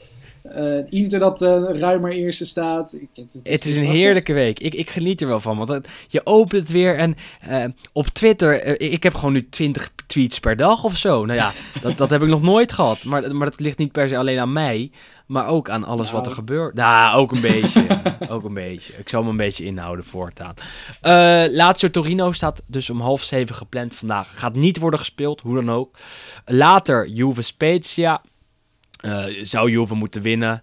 Eh, Inter dat eh, ruimer eerste staat. Ik, het, Het is een heerlijke week. Ik, ik geniet er wel van. Want het- je opent het weer en eh, op Twitter... ik heb gewoon nu 20 tweets per dag of zo. Nou ja, dat, dat heb ik nog nooit gehad. Maar, maar dat ligt niet per se alleen aan mij. Maar ook aan alles wat er Nou. gebeurt. Nou, ook een beetje. ook een beetje. Ik zal me een beetje inhouden voortaan. Eh Lazio Torino staat dus om half zeven gepland vandaag. Gaat niet worden gespeeld, hoe dan ook. Later Juve Spezia. Eh, zou Juve moeten winnen.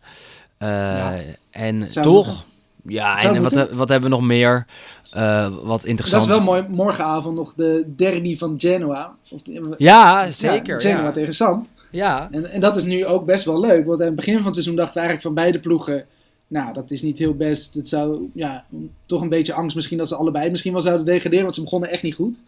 Ja. En Zou toch... moeten. Ja, en wat, moeten. wat hebben we nog meer? Eh, wat Dat interessant. is wel mooi. Morgenavond nog de derby van Genoa. Of, Ja, zeker. Genoa Ja, tegen Sam. ja. En, en dat is nu ook best wel leuk. Want aan het begin van het seizoen dachten we eigenlijk van beide ploegen... Nou, dat is niet heel best. Het zou ja, toch een beetje angst misschien dat ze allebei misschien wel zouden degraderen. Want ze begonnen echt niet goed.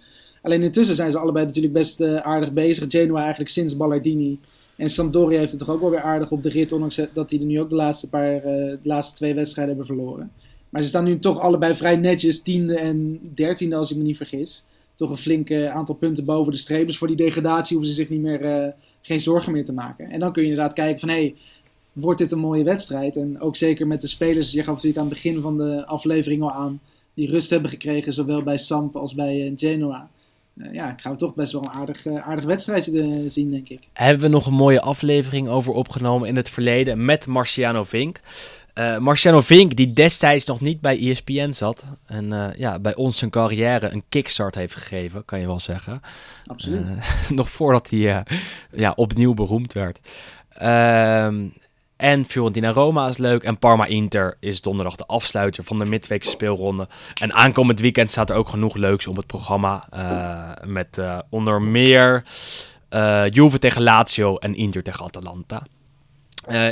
Alleen intussen zijn ze allebei natuurlijk best eh, aardig bezig. Genoa eigenlijk sinds Ballardini. En Sampdoria heeft het toch ook wel weer aardig op de rit. Ondanks dat die er nu ook de laatste, paar, eh, de laatste twee wedstrijden hebben verloren. Maar ze staan nu toch allebei vrij netjes. Tiende en dertiende als ik me niet vergis. Toch een flink aantal punten boven de streep. Dus voor die degradatie hoeven ze zich niet meer, eh, geen zorgen meer te maken. En dan kun je inderdaad kijken van... Hey, wordt dit een mooie wedstrijd? En ook zeker met de spelers. Je gaf natuurlijk aan het begin van de aflevering al aan. Die rust hebben gekregen. Zowel bij Samp als bij eh, Genoa. Eh, ja, ik ga toch best wel een aardig, eh, aardig wedstrijdje eh, zien, denk ik. Hebben we nog een mooie aflevering over opgenomen in het verleden met Marciano Vink. Marciano Vink, die destijds nog niet bij ESPN zat. En ja, bij ons zijn carrière een kickstart heeft gegeven, kan je wel zeggen. Absoluut. Nog voordat hij ja, opnieuw beroemd werd. En Fiorentina Roma is leuk. En Parma Inter is donderdag de afsluiter van de midweekse speelronde. En aankomend weekend staat er ook genoeg leuks op het programma. eh, met eh, onder meer eh Juve tegen Lazio en Inter tegen Atalanta.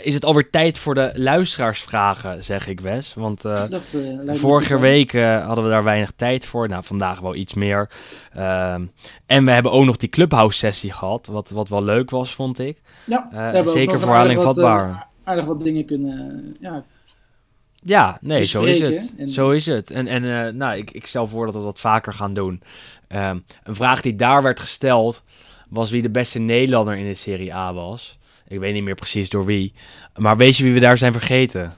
Is het alweer tijd voor de luisteraarsvragen, zeg ik Wes. Want dat, Vorige week hadden we daar weinig tijd voor. Nou, vandaag wel iets meer. Ehm, en we hebben ook nog die Clubhouse-sessie gehad. Wat, wat wel leuk was, vond ik. Ja, zeker voor herhaling vatbaar. Aardig wat dingen kunnen ja, Ja, nee, zo is het. En- Zo is het. En, en eh, nou, ik, ik stel voor dat we dat vaker gaan doen. Ehm, een vraag die daar werd gesteld was wie de beste Nederlander in de Serie A was. Ik weet niet meer precies door wie. Maar weet je wie we daar zijn vergeten?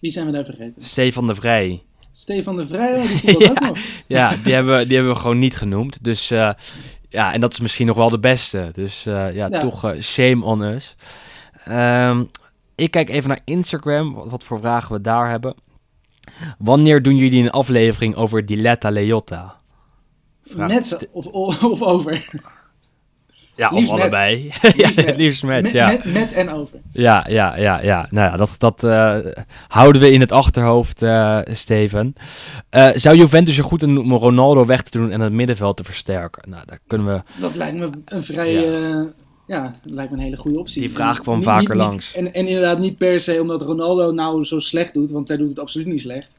Wie zijn we daar vergeten? Stefan de Vrij. Stefan de Vrij, oh, die voetbalt ook Ja. nog. Ja, die hebben, die hebben we gewoon niet genoemd. Dus eh, ja, en dat is misschien nog wel de beste. Dus eh, ja, Ja. toch shame on us. Ehm, ik kijk even naar Instagram, wat, wat voor vragen we daar hebben. Wanneer doen jullie een aflevering over Diletta Leotta? Vraagt Net of, of, of over. Ja, of met. allebei. Liefst ja, met. het liefst met, met, ja. met, met en over. Ja, ja, ja, ja. Nou ja, dat, dat eh, houden we in het achterhoofd, eh, Steven. Eh, zou Juventus er goed aan doen om Ronaldo weg te doen en het middenveld te versterken? Nou, daar kunnen we... Dat lijkt me een vrij. Ja. Ja, dat lijkt me een hele goede optie. Die vraag kwam vaker niet- langs. En, en inderdaad niet per se omdat Ronaldo nou zo slecht doet, want hij doet het absoluut niet slecht.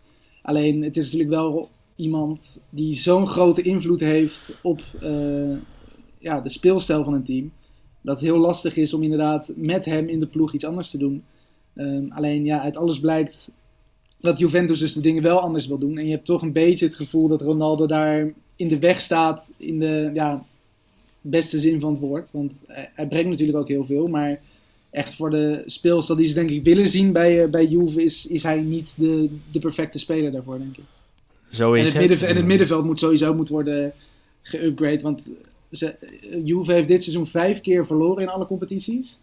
Alleen het is natuurlijk wel iemand die zo'n grote invloed heeft op eh, ja, de speelstijl van een team. Dat het heel lastig is om inderdaad met hem in de ploeg iets anders te doen. Ehm, alleen ja, uit alles blijkt dat Juventus dus de dingen wel anders wil doen. En je hebt toch een beetje het gevoel dat Ronaldo daar in de weg staat in de ja, beste zin van het woord. Want hij, brengt natuurlijk ook heel veel, maar echt voor de speelstijl die ze denk ik willen zien bij, eh, bij Juve is, is hij niet de, de perfecte speler daarvoor, denk ik. Zo En is het, het. middenveld, en het middenveld moet sowieso moet worden geupgrade. Want ze, Juve heeft dit seizoen vijf keer verloren in alle competities.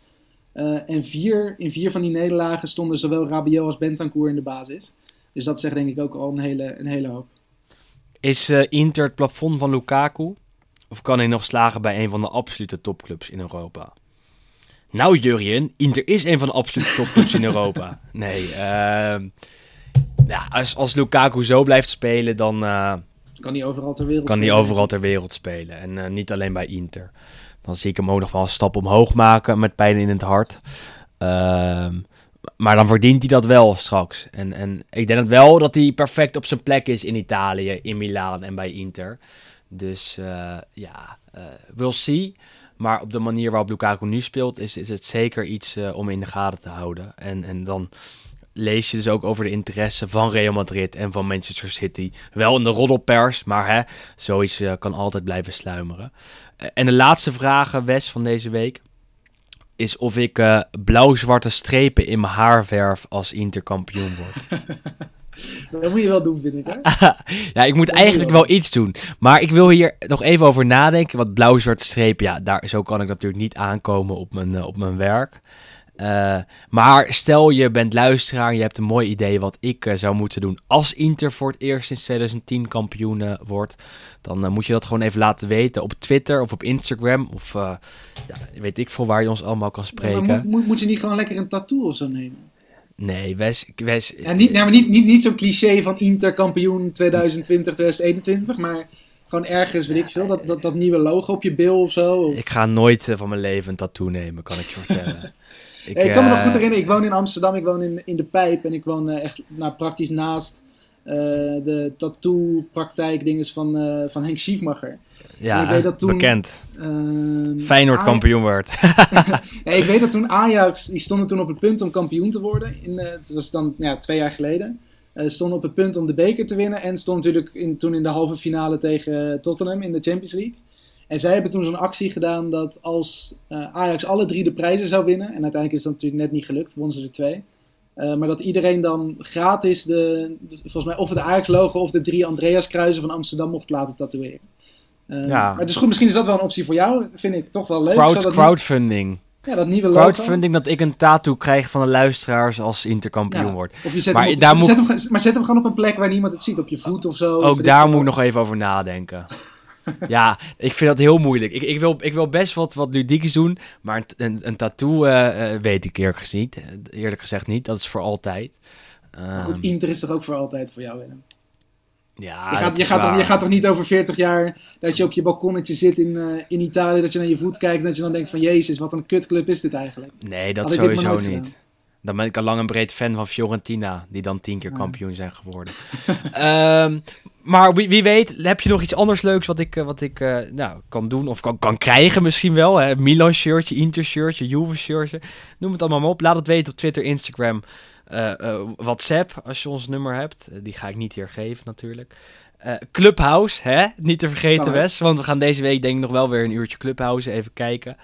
Eh, en vier, in vier van die nederlagen stonden zowel Rabiot als Bentancur in de basis. Dus dat zegt denk ik ook al een hele, een hele hoop. Is eh, Inter het plafond van Lukaku? Of kan hij nog slagen bij een van de absolute topclubs in Europa? Nou, Jurien, Inter is een van de absolute topclubs in Europa. Nee, ehm, ja, als, als Lukaku zo blijft spelen, dan eh, Kan hij overal ter wereld kan hij spelen. overal ter wereld spelen. En eh, niet alleen bij Inter. Dan zie ik hem ook nog wel een stap omhoog maken met pijn in het hart. Ehm, maar dan verdient hij dat wel straks. En, en ik denk het wel dat hij perfect op zijn plek is in Italië, in Milaan en bij Inter. Dus eh, ja, eh we'll see. Maar op de manier waarop Lukaku nu speelt, is, is het zeker iets eh, om in de gaten te houden. En, en dan lees je dus ook over de interesse van Real Madrid en van Manchester City. Wel in de roddelpers, maar hè, zoiets kan altijd blijven sluimeren. En de laatste vraag, Wes, van deze week... is of ik blauw-zwarte strepen in mijn haar verf als Inter kampioen word. Dat moet je wel doen, vind ik. Hè? ja, ik moet Dat eigenlijk wel iets doen. Maar ik wil hier nog even over nadenken. Want blauw-zwarte streep, ja, daar, zo kan ik natuurlijk niet aankomen op mijn, eh, op mijn werk. Eh, maar stel je bent luisteraar, je hebt een mooi idee wat ik eh, zou moeten doen als Inter voor het eerst sinds 2010 kampioen wordt. Dan moet je dat gewoon even laten weten op Twitter of op Instagram. Of ja, weet ik veel waar je ons allemaal kan spreken. moet, moet, moet je niet gewoon lekker een tattoo of zo nemen? Nee, Wes, Wes Ja, niet, maar niet, niet, niet zo'n cliché van Inter kampioen 2020, 2021, maar gewoon ergens, weet ik veel, dat, dat, dat nieuwe logo op je bil of zo. Of... ik ga nooit eh, van mijn leven een tattoo nemen, kan ik je vertellen. Ik, ik kan me nog eh, goed herinneren, ik woon in Amsterdam, ik woon in, in de Pijp en ik woon eh, echt nou, praktisch naast eh, de tattoo-praktijk dinges van, eh, van Henk Schiefmacher. Ja, ik weet dat toen- bekend. Ehm, Feyenoord kampioen. Ja, ik weet dat toen Ajax, die stonden toen op het punt om kampioen te worden. In, eh, het was dan ja, twee jaar geleden. Eh stonden op het punt om de beker te winnen. En stond natuurlijk in, toen in de halve finale tegen eh, Tottenham in de Champions League. En zij hebben toen zo'n actie gedaan dat als eh, Ajax alle drie de prijzen zou winnen. En uiteindelijk is dat natuurlijk net niet gelukt, wonnen ze er twee. Eh, maar dat iedereen dan gratis de, volgens mij of het Ajax-logo of de drie Andreas-kruisen van Amsterdam mocht laten tatoeëren. Eh, Ja. Maar dus goed, misschien is dat wel een optie voor jou. Vind ik toch wel leuk. Crowd, dat crowdfunding. ja, dat nieuwe logo. Crowdfunding dat ik een tattoo krijg van de luisteraars als Inter kampioen Ja. wordt. Of je zet Maar hem op, daar zet moet- hem, maar zet hem gewoon op een plek waar niemand het ziet. Op je voet of zo. Ook daar moet ik nog even over nadenken. ja, ik vind dat heel moeilijk. Ik, ik, wil, ik wil best wat, wat doen, maar een, een, tattoo eh, eh, weet ik eerlijk gezegd, niet. eerlijk gezegd niet. Dat is voor altijd. Maar Goed, Ehm, Inter is toch ook voor altijd voor jou, Willem? ja, je, gaat, je, gaat toch, je gaat toch niet over 40 jaar dat je op je balkonnetje zit in, eh, in Italië, dat je naar je voet kijkt en dat je dan denkt van Jezus, wat een kutclub is dit eigenlijk. Nee, dat sowieso niet. Dan ben ik al lang een breed fan van Fiorentina, die dan tien keer Ja. kampioen zijn geworden. Ehm, maar wie, wie weet, heb je nog iets anders leuks wat ik, eh, wat ik eh, nou, kan doen of kan, kan krijgen misschien wel? Hè? Milan shirtje, Inter shirtje, Juve shirtje. Noem het allemaal maar op. Laat het weten op Twitter, Instagram, eh, WhatsApp als je ons nummer hebt. Die ga ik niet hier geven natuurlijk. Clubhouse, hè? niet te vergeten hè? Wes. Want we gaan deze week denk ik nog wel weer een uurtje Clubhouse even kijken.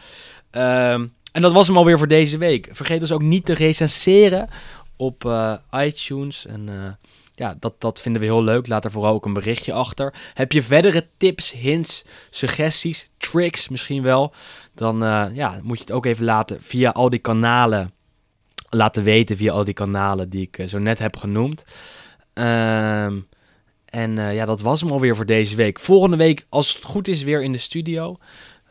Ehm, en dat was hem alweer voor deze week. Vergeet dus ook niet te recenseren op iTunes. En ja, dat, dat vinden we heel leuk. Laat er vooral ook een berichtje achter. Heb je verdere tips, hints, suggesties, tricks misschien wel? Dan eh, ja, moet je het ook even laten via al die kanalen. Laten weten via al die kanalen die ik eh, zo net heb genoemd. Ehm, en eh, ja, dat was hem alweer voor deze week. Volgende week, als het goed is, weer in de studio.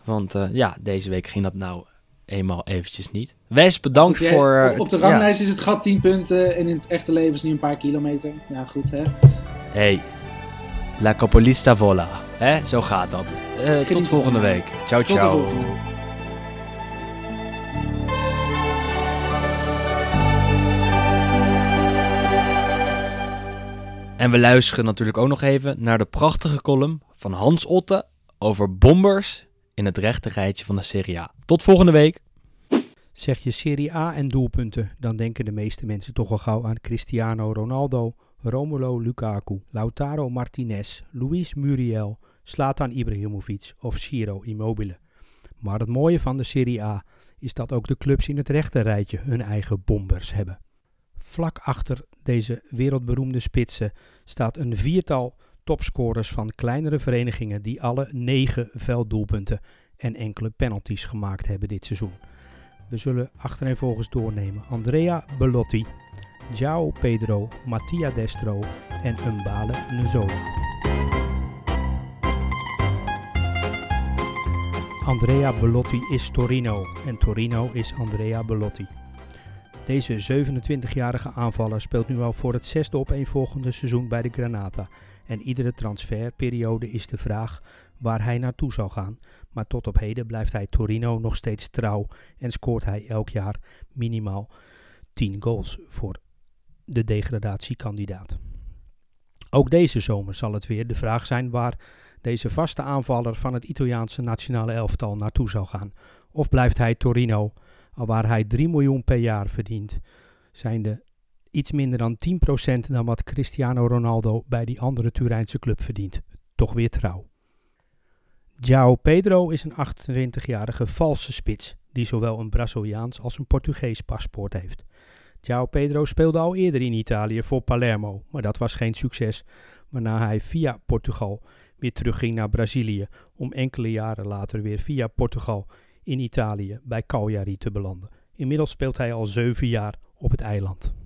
Want ja, deze week ging dat nou eenmaal eventjes niet. Wes, bedankt Goed, jij- voor... op, op de ja. ranglijst is het gat 10 punten en in het echte leven is het nu een paar kilometer. Ja, goed hè. Hey, la capolista vola. Hè, zo gaat dat. Eh, tot volgende week. Ciao, Tot ciao. En we luisteren natuurlijk ook nog even naar de prachtige column van Hans Otte over bombers in het rechte rijtje van de Serie A. Tot volgende week. Zeg je Serie A en doelpunten, dan denken de meeste mensen toch al gauw aan Cristiano Ronaldo, Romelu Lukaku, Lautaro Martinez, Luis Muriel, Zlatan Ibrahimovic of Ciro Immobile. Maar het mooie van de Serie A is dat ook de clubs in het rechte rijtje hun eigen bombers hebben. Vlak achter deze wereldberoemde spitsen staat een viertal topscorers van kleinere verenigingen die alle 9 velddoelpunten en enkele penalties gemaakt hebben dit seizoen. We zullen achtereenvolgens doornemen. Andrea Belotti, João Pedro, Mattia Destro en Umbale Nzola. Andrea Belotti is Torino en Torino is Andrea Belotti. Deze 27-jarige aanvaller speelt nu al voor het zesde opeenvolgende seizoen bij de Granata. En iedere transferperiode is de vraag waar hij naartoe zal gaan. Maar tot op heden blijft hij Torino nog steeds trouw en scoort hij elk jaar minimaal 10 goals voor de degradatiekandidaat. Ook deze zomer zal het weer de vraag zijn waar deze vaste aanvaller van het Italiaanse nationale elftal naartoe zal gaan. Of blijft hij Torino, waar hij 3 miljoen per jaar verdient, zijnde iets minder dan 10% dan wat Cristiano Ronaldo bij die andere Turijnse club verdient. Toch weer trouw. João Pedro is een 28-jarige valse spits die zowel een Braziliaans als een Portugees paspoort heeft. João Pedro speelde al eerder in Italië voor Palermo, maar dat was geen succes, waarna hij via Portugal weer terugging naar Brazilië om enkele jaren later weer via Portugal in Italië bij Cagliari te belanden. Inmiddels speelt hij al zeven jaar op het eiland.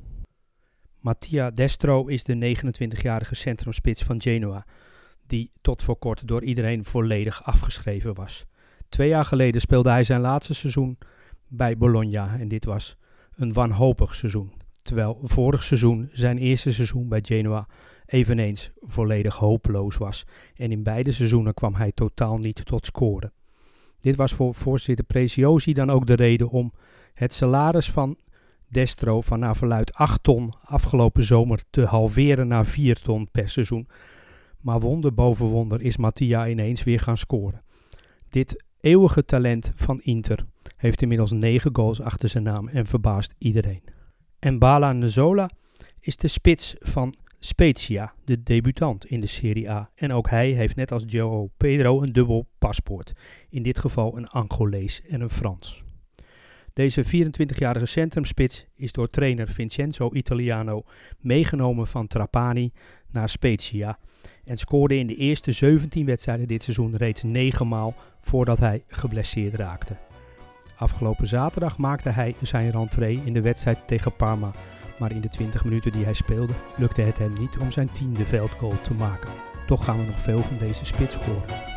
Mattia Destro is de 29-jarige centrumspits van Genoa, die tot voor kort door iedereen volledig afgeschreven was. Twee jaar geleden speelde hij zijn laatste seizoen bij Bologna en dit was een wanhopig seizoen. Terwijl vorig seizoen, zijn eerste seizoen bij Genoa, eveneens volledig hopeloos was. En in beide seizoenen kwam hij totaal niet tot scoren. Dit was voor voorzitter Preziosi dan ook de reden om het salaris van Destro van naar verluid 8 ton afgelopen zomer te halveren naar 4 ton per seizoen. Maar wonder boven wonder is Mattia ineens weer gaan scoren. Dit eeuwige talent van Inter heeft inmiddels 9 goals achter zijn naam en verbaast iedereen. En Bala Nzola is de spits van Spezia, de debutant in de Serie A. En ook hij heeft net als Joe Pedro een dubbel paspoort. In dit geval een Angolees en een Frans. Deze 24-jarige centrumspits is door trainer Vincenzo Italiano meegenomen van Trapani naar Spezia en scoorde in de eerste 17 wedstrijden dit seizoen reeds 9 maal voordat hij geblesseerd raakte. Afgelopen zaterdag maakte hij zijn rentree in de wedstrijd tegen Parma maar in de 20 minuten die hij speelde lukte het hem niet om zijn tiende veldgoal te maken. Toch gaan we nog veel van deze spits horen.